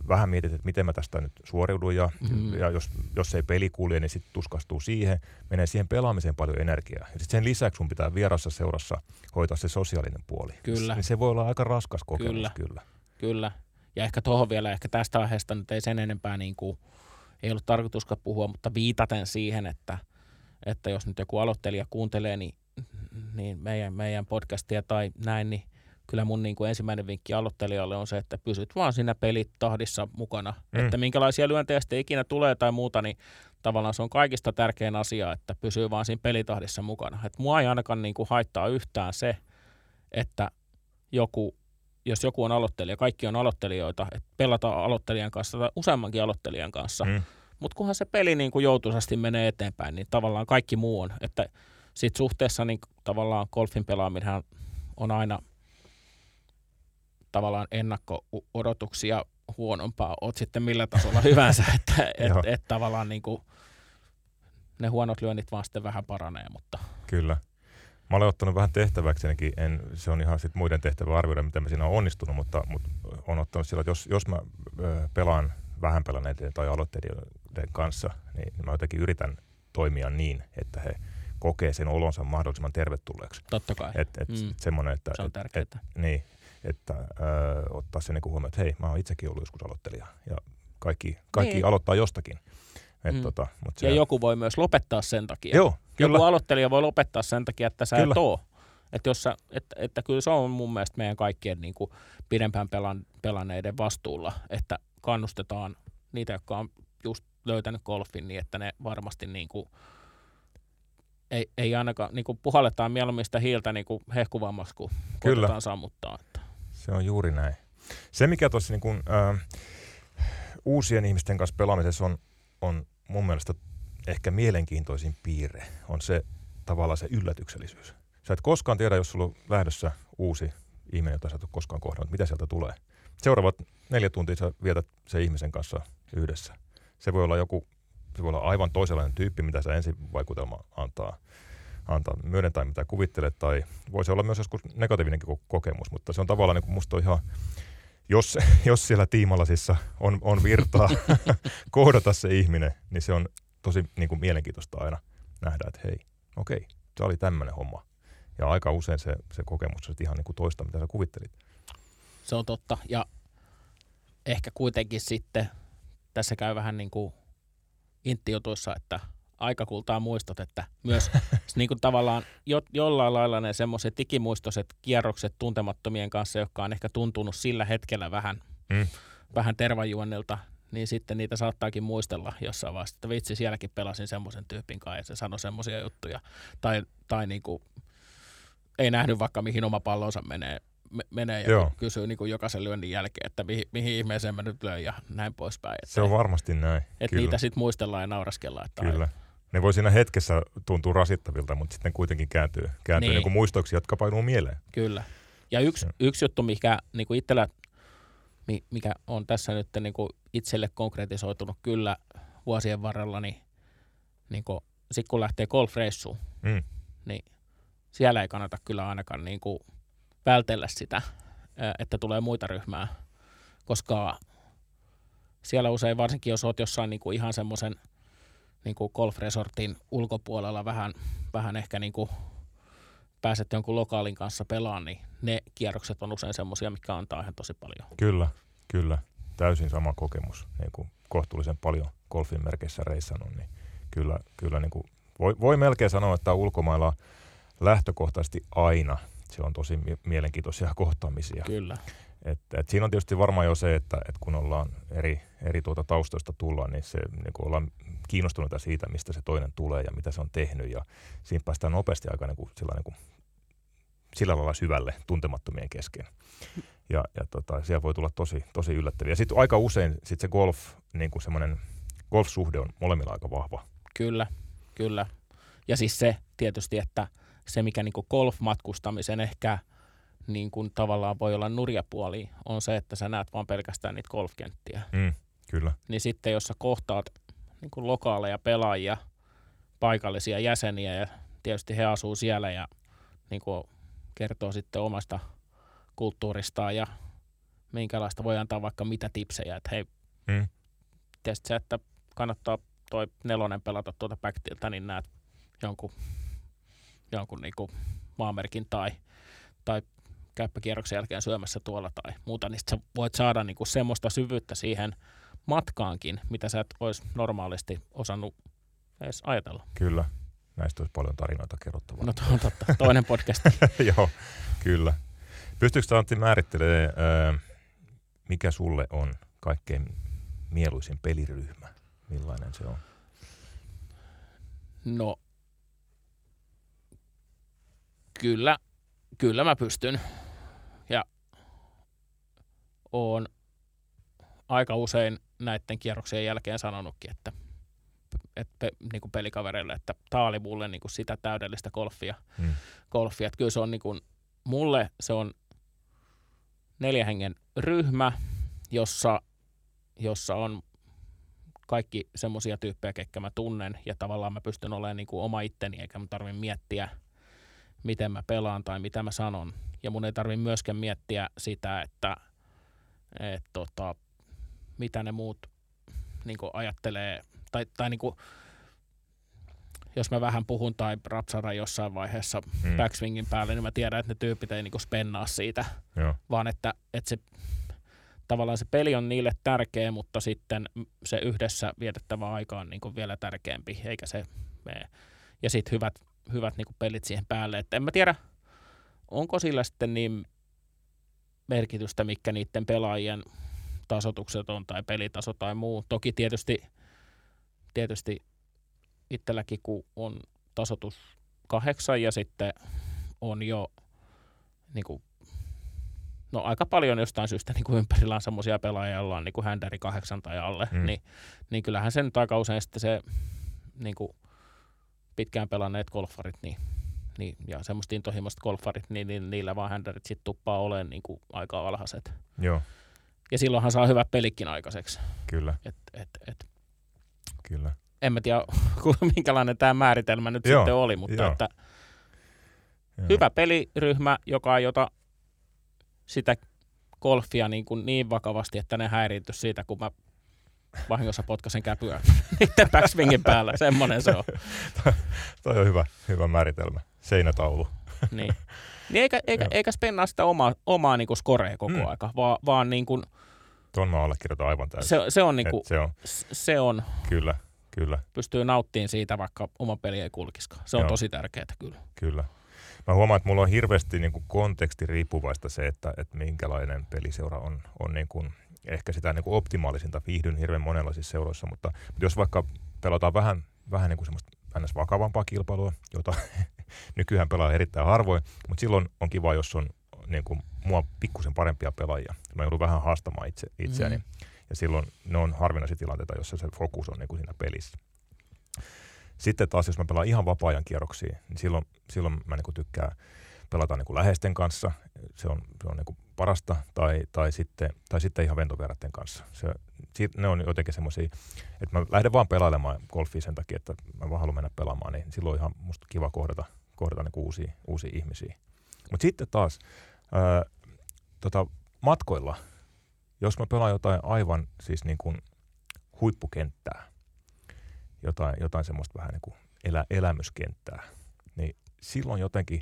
vähän mietit, että miten mä tästä nyt suoriudun ja, Mhm. mm. ja jos, jos ei peli kulje, niin sitten tuskastuu siihen, menee siihen pelaamiseen paljon energiaa. Ja sit sen lisäksi sun pitää vierassa seurassa hoitaa se sosiaalinen puoli. Kyllä. Niin se voi olla aika raskas kokemus Kyllä. kyllä. kyllä. Kyllä. Ja ehkä tuohon vielä, ehkä tästä aiheesta nyt ei sen enempää niin kuin, ei ollut tarkoituskaan puhua, mutta viitaten siihen, että, että jos nyt joku aloittelija kuuntelee, niin, niin meidän, meidän podcastia tai näin, niin kyllä mun niin kuin ensimmäinen vinkki aloittelijalle on se, että pysyt vaan siinä pelitahdissa mukana. Mm. Että minkälaisia lyöntejä sitten ikinä tulee tai muuta, niin tavallaan se on kaikista tärkein asia, että pysyy vaan siinä pelitahdissa mukana. Et mua ei ainakaan niin kuin haittaa yhtään se, että joku, jos joku on aloittelija, kaikki on aloittelijoita, että pelataan aloittelijan kanssa tai useammankin aloittelijan kanssa, mm. Mm. mutta kunhan se peli niin kuin joutuisasti menee eteenpäin, niin tavallaan kaikki muu on. Että sit suhteessa niin tavallaan golfin pelaaminen on aina tavallaan ennakko-odotuksia huonompaa, oot sitten millä tasolla hyvänsä, että et, Joo. et tavallaan niin kuin ne huonot lyönnit vaan sitten vähän paranee, mutta Kyllä. Mä olen ottanut vähän tehtäväksenikin, en, se on ihan sit muiden tehtävä arvioida, miten mä siinä on onnistunut, mutta, mutta on ottanut sillä, että jos, jos mä pelaan vähän pelanneiden tai aloittelijoiden kanssa, niin mä jotenkin yritän toimia niin, että he kokee sen olonsa mahdollisimman tervetulleeksi. totta kai Et, et Mm. semmoinen, että, se on et, tärkeää. et, niin, että ö, ottaa sen niin huomioon, että hei, mä oon itsekin ollut joskus aloittelija ja kaikki, kaikki Niin. aloittaa jostakin. Et, Mm. tota, mut Ja se, joku voi myös lopettaa sen takia. Joo, kyllä. Joku aloittelija voi lopettaa sen takia, että sä Kyllä. et oo. Että, jos sä, että, että kyllä se on mun mielestä meidän kaikkien niin kuin pidempään pelan, pelanneiden vastuulla, että kannustetaan niitä, jotka on just löytänyt golfin, niin että ne varmasti niin kuin, ei, ei ainakaan, niin kuin puhalletaan mieluummin sitä hiiltä niin kuin hehkuvammaksi, kun Kyllä. sammuttaa. Se on juuri näin. Se, mikä tuossa niin kun, äh, uusien ihmisten kanssa pelaamisessa on, on mun mielestä ehkä mielenkiintoisin piirre, on se tavallaan se yllätyksellisyys. Sä et koskaan tiedä, jos sulla on lähdössä uusi ihminen, jota sä et ole koskaan kohdannut, mitä sieltä tulee. Seuraavat neljä tuntia sä vietät sen ihmisen kanssa yhdessä. Se voi olla joku, se voi olla aivan toisenlainen tyyppi, mitä sä ensin vaikutelma antaa, antaa myöden tai mitä kuvittelet, tai voisi olla myös joskus negatiivinenkin ko- kokemus, mutta se on tavallaan niin kuin musta ihan, jos, jos siellä tiimalasissa on, on virtaa kohdata se ihminen, niin se on tosi niin kuin mielenkiintoista aina nähdä, että hei, okei, se oli tämmöinen homma. Ja aika usein se, se kokemus on ihan niin kuin toista, mitä sä kuvittelit. Se on totta. Ja ehkä kuitenkin sitten tässä käy vähän niin kuin inttijutuissa, että aika kultaa muistot, että myös niin kuin tavallaan jo, jollain lailla ne semmoiset ikimuistoiset kierrokset tuntemattomien kanssa, jotka on ehkä tuntunut sillä hetkellä vähän, Mm. vähän tervajuonnilta, niin sitten niitä saattaakin muistella jossain vaiheessa, että vitsi, sielläkin pelasin semmoisen tyypin kanssa ja se sanoi semmoisia juttuja. Tai, tai niin kuin, ei nähnyt vaikka mihin oma pallonsa menee, me, menee ja Joo. kysyy niin kuin jokaisen lyönnin jälkeen, että mihin, mihin ihmeeseen mä nyt löin ja näin poispäin. Että, Se on varmasti näin. että kyllä, niitä sitten muistellaan ja nauraskellaan. Että kyllä. Ne voi siinä hetkessä tuntua rasittavilta, mutta sitten kuitenkin kääntyy, kääntyy Niin. niin. Muistoiksi, jotka painuu mieleen. Kyllä. Ja yksi, Joo. yksi juttu, mikä niin kuin itsellä, mi- mikä on tässä nyt niin kuin itselle konkretisoitunut kyllä vuosien varrella, niin, niin kuin, sit kun lähtee golfreissuun, Mm. niin siellä ei kannata kyllä ainakaan niin kuin vältellä sitä, että tulee muita ryhmää, koska siellä usein, varsinkin jos olet jossain niin kuin ihan semmoisen niin kuin golfresortin ulkopuolella vähän, vähän ehkä niin kuin pääset jonkun lokaalin kanssa pelaan, niin ne kierrokset on usein semmoisia, mikä antaa ihan tosi paljon. Kyllä, kyllä. Täysin sama kokemus, niin kuin kohtuullisen paljon, golfin merkeissä reissannut, niin kyllä, kyllä niin kuin voi, voi melkein sanoa, että ulkomailla lähtökohtaisesti aina se on tosi mielenkiintoisia kohtaamisia. Kyllä. Et, et siinä on tietysti varmaan jo se, että et kun ollaan eri, eri tuota taustoista tullaan, niin, se, niin kun ollaan kiinnostuneita siitä, mistä se toinen tulee ja mitä se on tehnyt. Ja siinä päästään nopeasti aika niin kuin, sillä, niin kuin, sillä lailla syvälle tuntemattomien kesken. Ja, ja tota, siellä voi tulla tosi, tosi yllättäviä. Sitten aika usein sit se golf, niin kuin semmoinen golf-suhde on molemmilla aika vahva. Kyllä, kyllä. Ja siis se tietysti, että se mikä niin golf-matkustamisen ehkä niin kuin tavallaan voi olla nurjapuoli, on se, että sä näet vaan pelkästään niitä golfkenttiä. Mm, kyllä. Niin sitten jos sä kohtaat niin kuin lokaaleja pelaajia, paikallisia jäseniä ja tietysti he asuu siellä ja niin kuin kertoo sitten omasta kulttuuristaan ja minkälaista voi antaa vaikka mitä tipsejä, että hei, mm. tietysti se, että kannattaa toi nelonen pelata tuota backtilta, niin näet jonkun, jonkun niinku maamerkin tai, tai käyppäkierroksen jälkeen syömässä tuolla tai muuta, niin sä voit saada niinku semmoista syvyyttä siihen matkaankin, mitä sä et olisi normaalisti osannut edes ajatella. Kyllä, näistä olisi paljon tarinoita kerrottavaa. No to, totta, toinen podcast. Joo, kyllä. Pystyykö Antti määrittelemään, mikä sulle on kaikkein mieluisin peliryhmä? Millainen se on? No, kyllä, kyllä mä pystyn. Ja oon aika usein näiden kierroksien jälkeen sanonutkin, että, että niin kuin pelikavereille, että tämä oli mulle niin kuin sitä täydellistä golfia. Hmm. golfia. Että kyllä se on niin kuin, mulle se on neljä hengen ryhmä, jossa, jossa on kaikki semmoisia tyyppejä, ketkä mä tunnen, ja tavallaan mä pystyn olemaan niin kuin oma itteni, eikä mä tarvitse miettiä, miten mä pelaan tai mitä mä sanon. Ja mun ei tarvitse myöskään miettiä sitä, että et, tota, mitä ne muut niin kuin ajattelee, tai, tai niin kuin, jos mä vähän puhun tai rapsara jossain vaiheessa mm. backswingin päälle, niin mä tiedän, että ne tyypit ei niin kuin spennaa siitä, Joo. vaan että, että se tavallaan se peli on niille tärkeä, mutta sitten se yhdessä vietettävä aika on niin kuin vielä tärkeämpi, eikä se mene. Ja sitten hyvät, hyvät niin kuin pelit siihen päälle. Et en mä tiedä, onko sillä sitten niin merkitystä, mikä niiden pelaajien tasotukset on tai pelitaso tai muu. Toki tietysti, tietysti itselläkin, kun on tasotus kahdeksan ja sitten on jo niin kuin no aika paljon jostain syystä niin kuin ympärillä on semmoisia pelaajia, joilla on niin kuin händäri kahdeksan tai alle, mm. niin, niin kyllähän sen aika usein sitten se niin kuin pitkään pelanneet golfarit niin, niin, ja semmoista intohimoiset golfarit, niin, niin niillä vaan händärit sitten tuppaa olemaan niin kuin aika alhaiset. Joo. Ja silloinhan saa hyvät pelikin aikaiseksi. Kyllä. Et, et, et. Kyllä. En mä tiedä, minkälainen tämä määritelmä nyt Joo. sitten oli, mutta Joo. että Joo. hyvä peliryhmä, joka ei ota sitä golfia niin, kuin niin vakavasti, että ne häiriinty siitä, kun mä vahingossa potkasen käpyä niiden backswingin päällä. Semmoinen se on. Toi on hyvä, hyvä määritelmä. Seinätaulu. niin. niin eikä, eikä, eikä spennaa sitä omaa, omaa niin skorea koko mm. aika, vaan, vaan niin kuin, Tuon mä allekirjoitan aivan täysin. Se, se, on, niin kuin, se, on. se on. Kyllä, kyllä. Pystyy nauttimaan siitä, vaikka oma peli ei kulkiskaan. Se on Joo. tosi tärkeää kyllä. Kyllä. Mä huomaan, että mulla on hirveästi niin kuin konteksti riippuvaista se, että, että minkälainen peliseura on, on niin kuin, ehkä sitä niin kuin optimaalisinta. Viihdyn hirveän monenlaisissa seuroissa, mutta, mutta jos vaikka pelataan vähän, vähän niin kuin semmoista ns. vakavampaa kilpailua, jota nykyään pelaa erittäin harvoin, mutta silloin on kiva, jos on niin kuin, mua pikkusen parempia pelaajia. Mä joudun vähän haastamaan itse, itseäni. Mm. Ja silloin ne on harvinaisia tilanteita, jossa se fokus on niin kuin siinä pelissä. Sitten taas, jos mä pelaan ihan vapaa-ajan kierroksia, niin silloin, silloin mä niin tykkään pelata niin läheisten kanssa. Se on, se on niin parasta. Tai, tai, sitten, tai sitten ihan ventoverratten kanssa. Se, ne on jotenkin semmoisia, että mä lähden vaan pelailemaan golfia sen takia, että mä vaan haluan mennä pelaamaan, niin silloin on ihan musta kiva kohdata, kohdata niin uusia, uusia ihmisiä. Mutta sitten taas ää, tota, matkoilla, jos mä pelaan jotain aivan siis niin kuin huippukenttää, jotain, jotain semmoista vähän niin kuin elä, elämyskenttää, niin silloin jotenkin,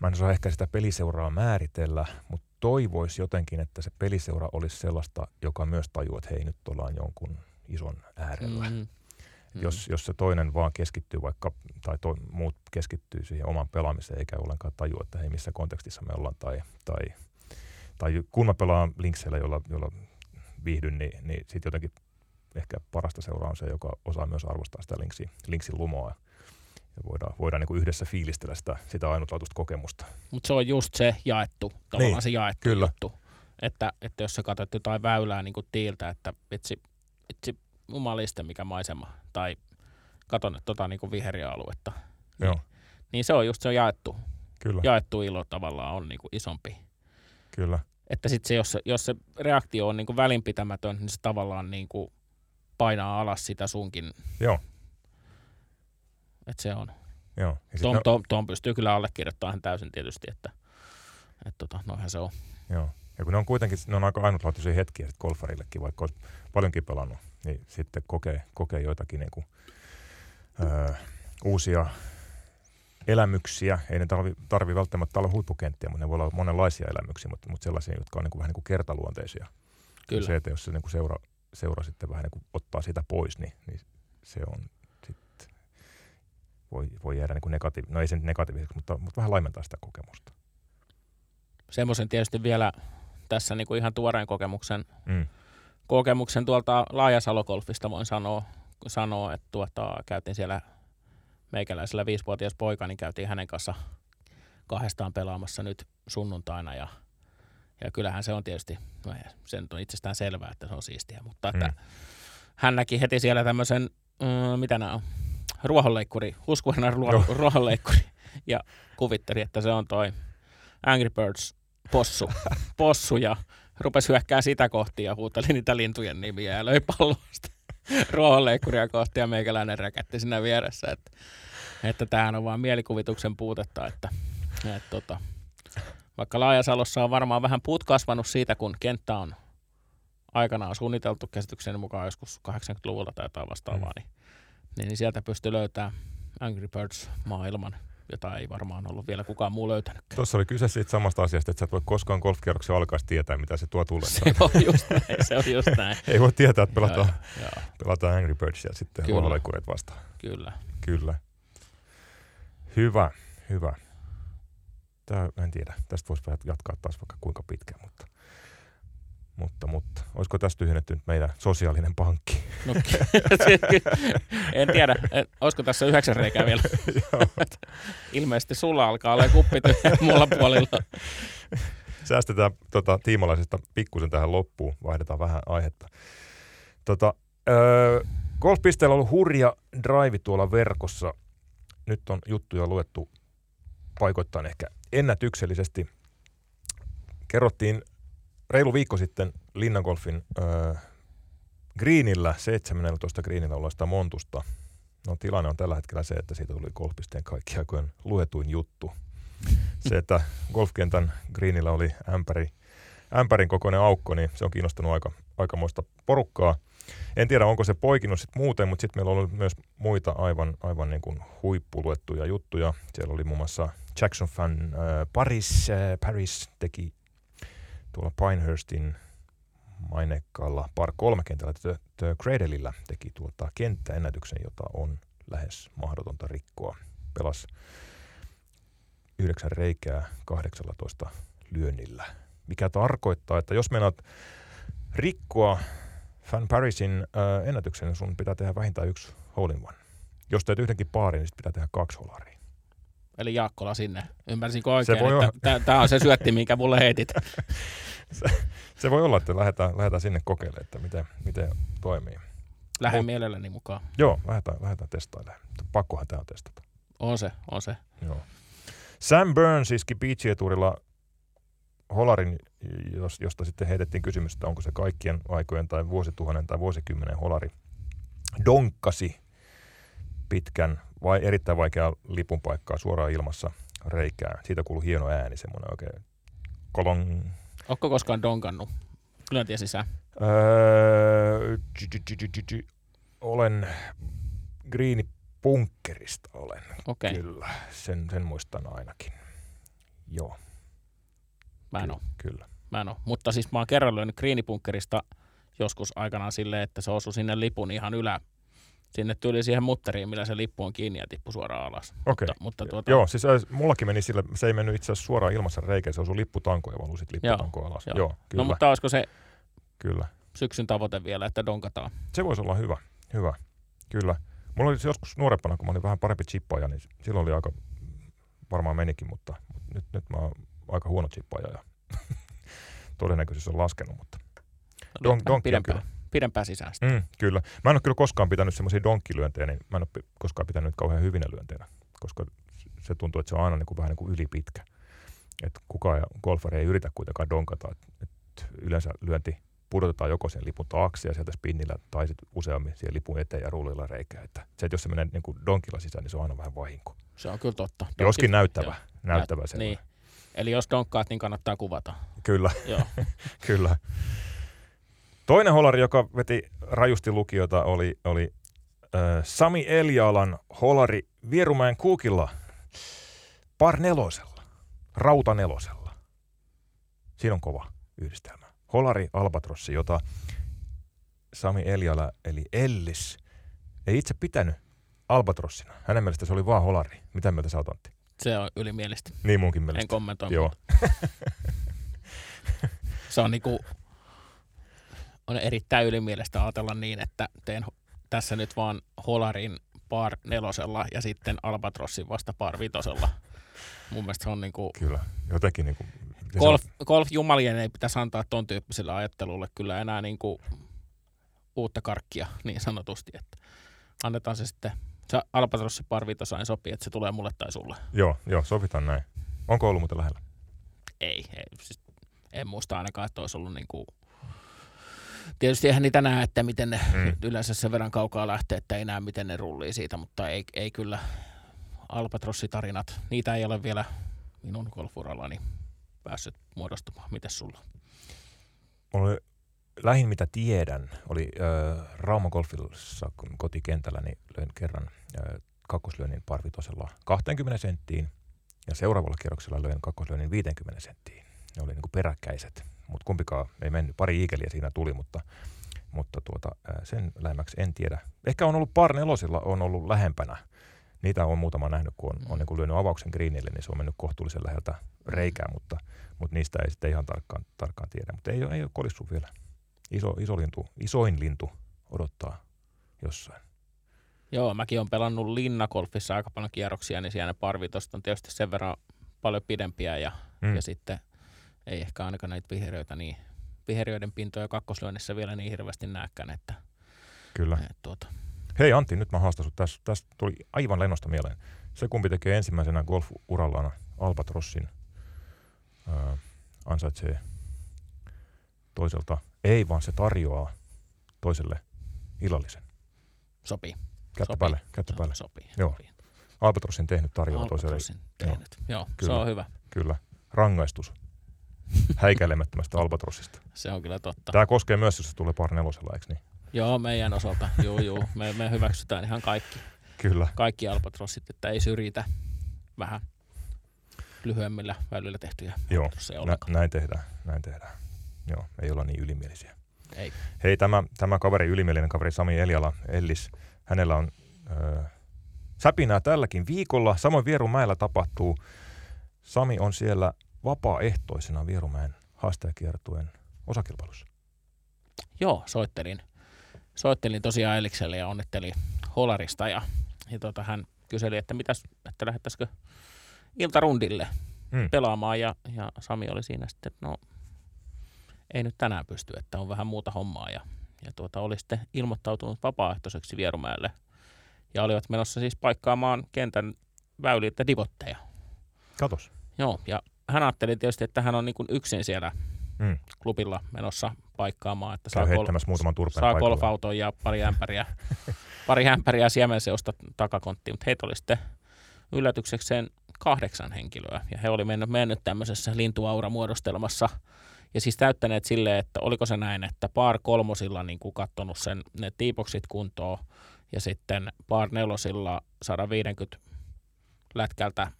mä en osaa ehkä sitä peliseuraa määritellä, mutta toivoisi jotenkin, että se peliseura olisi sellaista, joka myös tajuaa, että hei nyt ollaan jonkun, ison äärellä. Mm. Mm. Jos, jos se toinen vaan keskittyy vaikka, tai to, muut keskittyy siihen oman pelaamiseen, eikä ollenkaan tajua, että hei, missä kontekstissa me ollaan, tai, tai, tai kun mä pelaan linkseillä, jolla, jolla viihdyn, niin, niin sitten jotenkin ehkä parasta seuraa on se, joka osaa myös arvostaa sitä linksin, linksin lumoa. Ja voidaan, voidaan niin kuin yhdessä fiilistellä sitä, sitä ainutlaatuista kokemusta. Mutta se on just se jaettu, tavallaan niin, se jaettu kyllä. juttu. Että, että jos sä katsot jotain väylää niin kuin tiiltä, että vitsi, vitsi jumaliste mikä maisema, tai katon tota niin kuin viheriä aluetta, Joo. niin, niin se on just se jaettu, Kyllä, jaettu ilo tavallaan on niin kuin isompi. kyllä. Että sitten se, jos, se, jos se reaktio on niin kuin välinpitämätön, niin se tavallaan niin kuin painaa alas sitä sunkin. Joo, Että se on. joo. Ja Tuon, ne- tuon, tuon pystyy kyllä allekirjoittamaan täysin tietysti, että, että tota, noihän se on. Joo. Ja kun ne on kuitenkin ne on aika ainutlaatuisia hetkiä sit golfarillekin, vaikka olisi paljonkin pelannut, niin sitten kokee, kokee joitakin niin kuin, öö, uusia elämyksiä. Ei ne tarvi, tarvi välttämättä olla huippukenttiä, mutta ne voi olla monenlaisia elämyksiä, mutta, mutta sellaisia, jotka on niin kuin, vähän niin kuin kertaluonteisia. Kyllä. Se, että jos se niin kuin seura, seura sitten vähän niin kuin ottaa sitä pois, niin, niin se on sitten, voi, voi jäädä niin kuin negatiiv- no ei se nyt negatiiviseksi, mutta, mutta vähän laimentaa sitä kokemusta. Semmoisen tietysti vielä tässä niin kuin ihan tuoreen kokemuksen, Mm. Kokemuksen tuolta Laajasalo-golfista voin sanoa, sanoa että tuota, käytiin siellä meikäläisellä viisivuotias poika, niin käytiin hänen kanssa kahdestaan pelaamassa nyt sunnuntaina ja, ja kyllähän se on tietysti, no ei, se nyt on itsestään selvää, että se on siistiä, mutta että Mm. hän näki heti siellä tämmöisen, mm, mitä nämä on, ruohonleikkuri, Husqvarna ruo- ruohonleikkuri ja kuvitteli, että se on toi Angry Birds possu, possu ja rupesi hyökkää sitä kohti ja huuteli niitä lintujen nimiä ja löi pallosta ruohonleikkuria kohti ja meikäläinen räkätti siinä vieressä, että, että tämähän on vaan mielikuvituksen puutetta, että, että tota, vaikka Laajasalossa on varmaan vähän puut kasvanut siitä, kun kenttä on aikanaan suunniteltu käsitykseni mukaan joskus 80-luvulla tai jotain vastaavaa, Mm. niin, niin, niin sieltä pystyy löytämään Angry Birds-maailman, jota ei varmaan ollut vielä kukaan muu löytänyt. Tuossa oli kyse siitä samasta asiasta, että sä et voi koskaan golfkierroksen alkaessa tietää, mitä se tuo tullessaan. Se on just näin, se on just näin. Ei voi tietää, että pelataan, Joo, joo, pelataan Angry Birdsia sitten Kyllä. ruohonleikkureet vastaan. kyllä. Kyllä. Hyvä, hyvä. Tää, en tiedä, tästä voisi jatkaa taas vaikka kuinka pitkään, mutta, mutta, mutta olisiko tästä tyhjennetty nyt meidän sosiaalinen pankki? No, en tiedä, en- olisiko tässä yhdeksän reikää vielä. Ilmeisesti sulla alkaa olla kuppi mulla puolilla. Säästetään tota, tiimalaisesta pikkusen tähän loppuun, vaihdetaan vähän aihetta. Tota, öö, golfpisteellä on ollut hurja drive tuolla verkossa. Nyt on juttuja luettu paikoittain ehkä ennätyksellisesti. Kerrottiin reilu viikko sitten Linnangolfin öö, greenillä, 17 greenillä olleesta Montusta. No tilanne on tällä hetkellä se, että siitä tuli golfpisteen kaikki aikojen luetuin juttu. Se, että golfkentän greenillä oli ämpäri, ämpärin kokoinen aukko, niin se on kiinnostanut aika, aikamoista porukkaa. En tiedä, onko se poikinut sit muuten, mutta sitten meillä on ollut myös muita aivan, aivan niin kuin huippuluettuja juttuja. Siellä oli muun muassa Jackson Fan äh, Paris, äh, Paris teki tuolla Pinehurstin mainekkaalla par kolme kentällä The, Cradleillä teki tuota kenttäennätyksen, jota on lähes mahdotonta rikkoa. Pelas yhdeksän reikää 18 lyönnillä. Mikä tarkoittaa, että jos meinaat rikkoa Fan Parisin ennätyksen, sun pitää tehdä vähintään yksi hole in one. Jos teet yhdenkin paarin, niin pitää tehdä kaksi holaria. Eli Jaakkola sinne. Ymmärsinkö oikein, Se voi että tämä on se syötti, minkä mulle heitit. Se voi olla, että lähdetään, lähdetään sinne kokeilemaan, että miten, miten toimii. Lähden Mut- mielelläni mukaan. Joo, lähdetään, lähdetään testailemaan. Pakkohan tämä on testata. On se, on se. Joo. Sam Burns iski Beach-eturilla holarin, jos, josta sitten heitettiin kysymys, että onko se kaikkien aikojen tai vuosituhannen tai vuosikymmenen holari. Donkkasi pitkän vai erittäin vaikeaa lipun paikkaa suoraan ilmassa reikään. Siitä kuului hieno ääni, semmoinen oikein kolong. Onko koskaan donkannut? Kyllä tiesi sä. Öö, olen Greeni-punkkerista olen. Okei, okay. Kyllä, sen, sen muistan ainakin. Joo, mä en ky- kyllä. Mä en oo. Mutta siis mä oon kerran lyönyt Greenibunkerista joskus aikanaan silleen, että se osui sinne lipun ihan ylä, sinne tuli siihen mutteriin, millä se lippu on kiinni ja tippui suoraan alas. Okei. Mutta, mutta tuota, Joo, siis äh, mullakin meni sillä, se ei mennyt itse asiassa suoraan ilmassa reikään, se osui lipputankoon ja valui sitten lipputankoon alas. joo. Joo, kyllä, no mutta olisiko se kyllä. syksyn tavoite vielä, että donkataan? Se voisi olla hyvä, hyvä, kyllä. Mulla oli joskus nuorempana, kun mä olin vähän parempi chippaaja, niin silloin oli aika, varmaan menikin, mutta, mutta nyt, nyt mä oon aika huono chippaaja ja todennäköisyys on laskenut, mutta Don- donkki on pidempään, kyllä. Pidempään sisään. Mm, kyllä. Mä en ole kyllä koskaan pitänyt semmoisia donkkilyöntejä, niin mä en ole koskaan pitänyt kauhean hyvinä lyönteinä, koska se tuntuu, että se on aina niin kuin vähän niin kuin ylipitkä. Et kukaan golfari ei yritä kuitenkaan donkata. Et, et yleensä lyönti pudotetaan joko sen lipun taakse ja sieltä spinnillä tai sitten useammin siihen lipun eteen ja rullilla reikää. Että se, että jos se menee niin kuin donkilla sisään, niin se on aina vähän vahinko. Se on kyllä totta. Joskin Donkki- näyttävä. joo. Näyttävä Näyt- se. Niin. Eli jos donkkaat, niin kannattaa kuvata. Kyllä, Joo. kyllä. Toinen holari, joka veti rajusti lukiota, oli, oli äh, Sami Elialan holari Vierumäen kuukilla par nelosella, rauta nelosella. Siinä on kova yhdistelmä. Holari Albatrossi, jota Sami Eliala eli Ellis ei itse pitänyt Albatrossina. Hänen mielestä se oli vaan holari. Mitä mieltä sä oot, Antti? Se on ylimielistä. Niin munkin En mielestä. kommentoi. Joo, Se on niinku, on erittäin ylimielistä ajatella niin, että teen tässä nyt vaan Holarin par nelosella ja sitten Albatrossin vasta par vitosella. Mun mielestä se on niinku, kyllä. Jotenkin niin kuin, golf, golf-jumalien ei pitäisi antaa ton tyyppiselle ajattelulle kyllä enää niinku uutta karkkia niin sanotusti, että annetaan se sitten, se Albatrossi par vitosella niin sopii, että se tulee mulle tai sulle. Joo, joo, sovitaan näin. Onko ollut muuten lähellä? Ei, ei siis en muista ainakaan, että olisi ollut niin kuin... Tietysti eihän niitä näe, että miten ne Mm. yleensä sen verran kaukaa lähtee, että ei näe, miten ne rullii siitä, mutta ei, ei kyllä Albatrossi-tarinat, niitä ei ole vielä minun golfurallani päässyt muodostumaan. Mites sulla? Mulla oli lähin mitä tiedän, oli äh, Rauma Golfissa kotikentällä, niin löin kerran äh, kakkoslyönnin parvitosella 20 senttiin ja seuraavalla kierroksella löin kakkoslyönnin 50 senttiin. Ne oli niinku peräkkäiset, mutta kumpikaan ei mennyt. Pari iikeliä siinä tuli, mutta, mutta tuota, sen lähemmäksi en tiedä. Ehkä on ollut par nelosilla, on ollut lähempänä. Niitä on muutama nähnyt, kun on, on niinku lyönyt avauksen greenille, niin se on mennyt kohtuullisen läheltä reikää, mutta, mutta niistä ei sitten ihan tarkkaan, tarkkaan tiedä. Mutta ei, ei ole kolissut vielä. Iso, iso lintu, isoin lintu odottaa jossain. Joo, mäkin olen pelannut Linnagolfissa aika paljon kierroksia, niin siellä ne parvitost on tietysti sen verran paljon pidempiä ja, Mm. mm. ja sitten ei ehkä ainakaan näitä viheriöitä niin, viheriöiden pintoja kakkoslyönnissä vielä niin hirveästi näkään, että, Kyllä. että tuota, Hei Antti, nyt mä haastan sut. Tästä, tästä tuli aivan lennosta mieleen. Se kumpi tekee ensimmäisenä golf-urallaan Albatrossin, ää, ansaitsee toiselta. Ei, vaan se tarjoaa toiselle illallisen. sopii. Kättä Sopii. päälle, kättä So- päälle. Sopii. Joo. sopii. Albatrossin tehnyt tarjoaa toiselle. Albatrossin tehnyt. Joo, Joo Kyllä. se on hyvä. Kyllä. Rangaistus. Häikäilemättömästä Albatrossista. Se on kyllä totta. Tämä koskee myös, jos se tulee par nelosella, eikö niin? Joo, meidän osalta. Joo, joo. Me, me hyväksytään ihan kaikki, Kyllä. kaikki albatrossit, että ei syrjitä vähän lyhyemmillä väylillä tehtyjä Joo, Nä, näin tehdään, näin tehdään. Joo, ei olla niin ylimielisiä. Ei. Hei, tämä, tämä kaveri, ylimielinen kaveri Sami Eliala, Ellis, hänellä on ö, säpinää tälläkin viikolla. Samoin Vierumäellä tapahtuu. Sami on siellä vapaaehtoisena Vierumäen haastajakiertueen osakilpailussa. Joo, soittelin. Soittelin tosiaan Elikselle ja onnittelin Holarista ja, ja tota, hän kyseli, että mitäs, että lähettäisikö iltarundille Mm. pelaamaan ja, ja Sami oli siinä sitten, että no ei nyt tänään pysty, että on vähän muuta hommaa ja, ja tuota, oli sitten ilmoittautunut vapaaehtoiseksi Vierumäelle ja olivat menossa siis paikkaamaan kentän väyliltä divotteja. Katos. Joo, ja hän ajatteli tietysti, että hän on niin kuin yksin siellä Mm. klubilla menossa paikkaamaan, että Käy saa, kol- muutaman turpeen saa golfauton ja pari ämpäriä, pari ämpäriä siemenseosta takakonttiin, mutta heitä oli sitten yllätyksekseen kahdeksan henkilöä, ja he oli mennyt, mennyt tämmöisessä lintuaura-muodostelmassa, ja siis täyttäneet silleen, että oliko se näin, että par kolmosilla niin kuin kattonut sen, ne tiipoksit kuntoon, ja sitten par nelosilla 150 lätkältä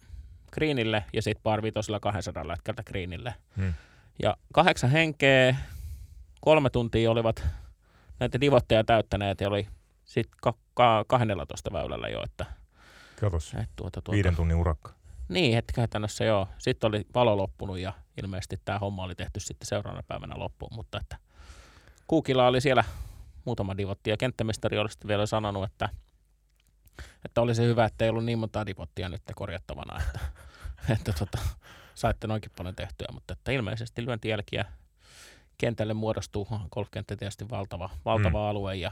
greenille, ja sitten par vitosilla 200 lätkältä greenille. Mm. Ja kahdeksan henkeä, kolme tuntia olivat näitä divotteja täyttäneet ja oli sitten ka- ka- 12 väylällä jo, että Katos, et tuota, tuota. viiden tunnin urakka. Niin, että käytännössä joo. Sitten oli valo loppunut ja ilmeisesti tämä homma oli tehty sitten seuraavana päivänä loppuun, mutta että Kuukilla oli siellä muutama divotti ja kenttämestari oli sitten vielä sanonut, että, että olisi hyvä, että ei ollut niin monta divottia nyt korjattavana, että, että tota, saitte noinkin paljon tehtyä, mutta että ilmeisesti lyöntijälkiä kentälle muodostuu, golfkenttä tietysti valtava, valtava mm. alue ja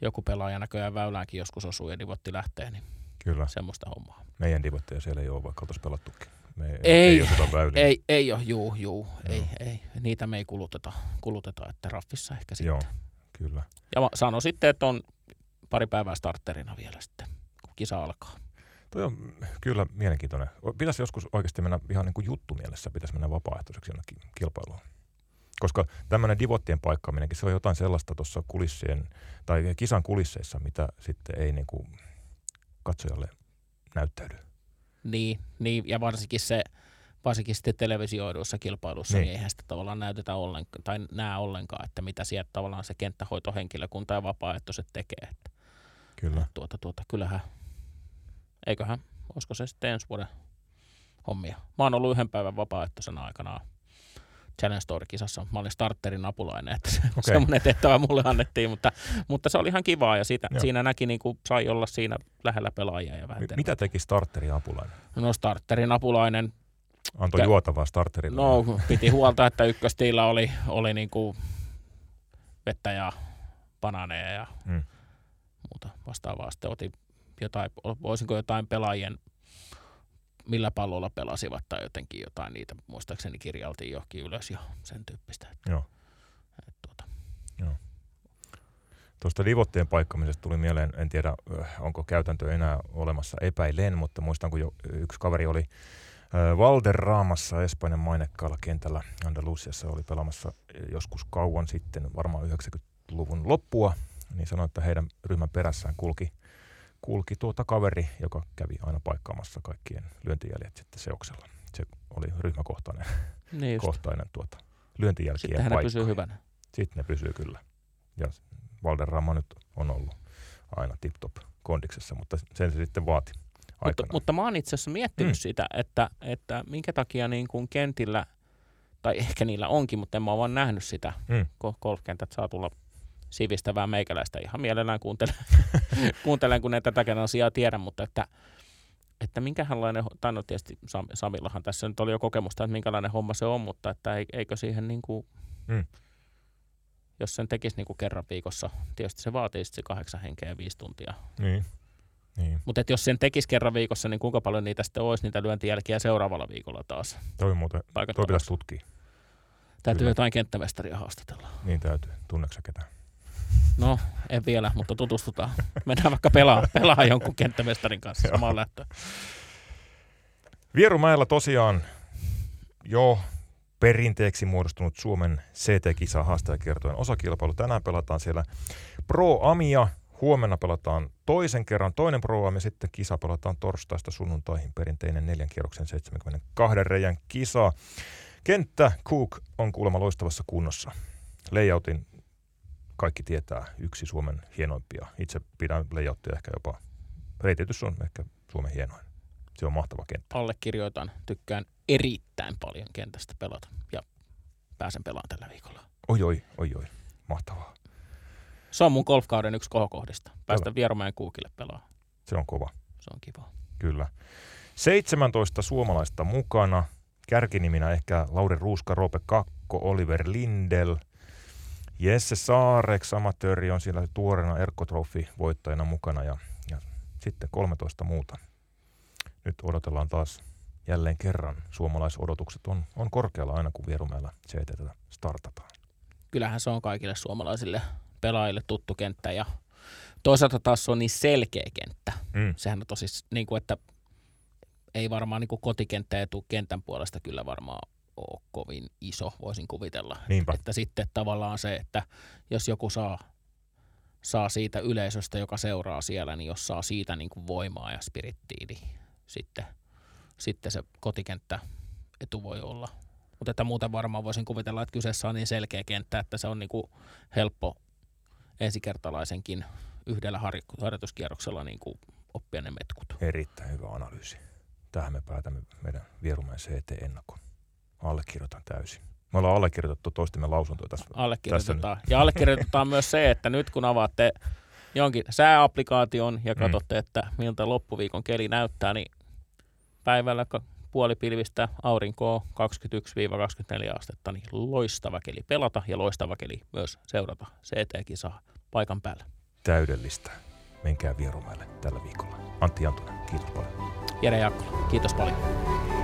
joku pelaaja näköjään väyläänkin joskus osuu ja divotti lähtee, niin Kyllä. semmoista hommaa. Meidän divotteja siellä ei ole, vaikka oltaisiin pelattukin. Me Ei, ei, väyliä. Ei, ei ole, juu, juu, ei, Joo. ei. Niitä me ei kuluteta, kuluteta että raffissa ehkä sitten. Joo, kyllä. Ja mä sano sitten, että on pari päivää starterina vielä sitten, kun kisa alkaa. Toi on kyllä mielenkiintoinen. Pitäisi joskus oikeasti mennä ihan niin kuin juttumielessä, pitäisi mennä vapaaehtoiseksi jonnekin kilpailuun. Koska tämmöinen divottien paikkaaminenkin, se on jotain sellaista tuossa kulissien tai kisan kulisseissa, mitä sitten ei niin kuin katsojalle näyttäydy. Niin, niin, ja varsinkin se, varsinkin sitten televisioiduissa kilpailuissa, niin. Niin. niin eihän sitä tavallaan näytetä ollenkaan, tai näe ollenkaan, että mitä sieltä tavallaan se kenttähoitohenkilökunta ja vapaaehtoiset tekee. Että Kyllä. tuota, tuota, kyllähän, eiköhän, olisiko se sitten ensi vuoden hommia. Mä oon ollut yhden päivän vapaaehtoisena aikanaan Challenge Tour-kisassa. Mä olin starterin apulainen, että se, okay. Semmoinen tehtävä mulle annettiin, mutta, mutta se oli ihan kivaa ja siitä, Joo. siinä näki, niin kuin sai olla siinä lähellä pelaajia ja vähän terve- mitä teki starteri apulainen? No starterin apulainen, Antoi Kä- juotavaa starterille? no piti huolta, että ykköstiillä oli, oli niin kuin vettä ja banaaneja ja Mm. Muuta vastaavaa. Sitten otin jotain, voisinko jotain pelaajien, millä pallolla pelasivat tai jotenkin jotain niitä, muistaakseni kirjaltiin johonkin ylös ja sen tyyppistä. Että, Joo. että tuota. Tuosta divottien paikkamisesta tuli mieleen, en tiedä onko käytäntö enää olemassa epäilen, mutta muistan kun jo yksi kaveri oli Valderraamassa Espanjan mainekkaalla kentällä Andalusiassa oli pelaamassa joskus kauan sitten, varmaan 90-luvun loppua, niin sanoi, että heidän ryhmän perässään kulki, kulki tuota kaveri, joka kävi aina paikkaamassa kaikkien lyöntijäljet sitten seoksella. Se oli ryhmäkohtainen Niin kohtainen tuota, lyöntijälkien Sittenhän ne paikka. pysyy hyvänä. Sitten ne pysyy kyllä. Ja Valderrama nyt on ollut aina tip-top kondiksessa, mutta sen se sitten vaati Mutta, mutta mä oon itse asiassa miettinyt Mm. sitä, että, että minkä takia niin kuin kentillä, tai ehkä niillä onkin, mutta en mä ole vaan nähnyt sitä, Mm. golfkentät saa tulla sivistävää meikäläistä. Ihan mielellään kuuntelen, kuuntelen kun en tätäkään asiaa tiedä, mutta että, että minkälainen, tai no tietysti Sam- Samillahan tässä nyt oli jo kokemusta, että minkälainen homma se on, mutta että ei- eikö siihen niin kuin, Mm. jos sen tekisi niin kuin kerran viikossa, tietysti se vaatii sitten se kahdeksan henkeä ja viisi tuntia. Niin. niin. Mutta että jos sen tekisi kerran viikossa, niin kuinka paljon niitä sitten olisi niitä lyöntijälkiä seuraavalla viikolla taas? Toi, muuten, toi pitäisi tutkia. Täytyy kyllä. jotain kenttämestaria haastatella. Niin täytyy. Tunneksä ketään? No, en vielä, mutta tutustutaan. Mennään vaikka pelaa, pelaa jonkun kenttämestarin kanssa samaan lähtöön. Vierumäellä tosiaan jo perinteeksi muodostunut Suomen CT-kisa haastajakertojen osakilpailu. Tänään pelataan siellä Pro Amia. Huomenna pelataan toisen kerran toinen Pro Amia. Sitten kisa pelataan torstaista sunnuntaihin. Perinteinen neljän kierroksen 72 reijän kisa. Kenttä Cook on kuulemma loistavassa kunnossa. Layoutin kaikki tietää yksi Suomen hienoimpia. Itse pidän layouttia ehkä jopa, reititys on ehkä Suomen hienoin. Se on mahtava kenttä. Allekirjoitan, tykkään erittäin paljon kentästä pelata ja pääsen pelaamaan tällä viikolla. Oi, oi, oi, oi. Mahtavaa. Se on mun golfkauden yksi kohokohdista. Päästä Vieromäen kuukille pelaa. Se on kova, Se on kiva. kyllä. 17 suomalaista mukana. Kärkiniminä ehkä Lauri Ruuska, Roope Kakko, Oliver Lindel, Jesse Saareks, amatööri on siellä tuoreena Erkko Trophy voittajana mukana ja, ja sitten 13 muuta. Nyt odotellaan taas jälleen kerran. Suomalaisodotukset on, on korkealla aina, kun Vierumäellä CT startataan. Kyllähän se on kaikille suomalaisille pelaajille tuttu kenttä ja toisaalta taas se on niin selkeä kenttä. Mm. Sehän on tosi, niin kuin, että ei varmaan niin kuin kotikenttä etu kentän puolesta kyllä varmaan ole kovin iso, voisin kuvitella. Niinpä. Että sitten tavallaan se, että jos joku saa, saa siitä yleisöstä, joka seuraa siellä, niin jos saa siitä niin kuin voimaa ja spirittiä, niin sitten, sitten se kotikenttä etu voi olla. Mutta että muuten varmaan voisin kuvitella, että kyseessä on niin selkeä kenttä, että se on niin kuin helppo, ensikertalaisenkin yhdellä harjoituskierroksella niin kuin oppia ne metkut. Erittäin hyvä analyysi. Tähän me päätämme meidän vierumeen CT-ennakon. Allekirjoitan täysin. Me ollaan allekirjoitettu toistemme lausuntoja tässä. Allekirjoitetaan. Tässä ja allekirjoitetaan myös se, että nyt kun avaatte jonkin sääapplikaation ja mm. katsotte, mm. että miltä loppuviikon keli näyttää, niin päivällä puolipilvistä aurinkoa 21-24 astetta, niin loistava keli pelata ja loistava keli myös seurata CT-kisaa paikan päällä. Täydellistä. Menkää Vierumäelle tällä viikolla. Antti Jantunen, kiitos paljon. Jere Jaakkola, kiitos paljon.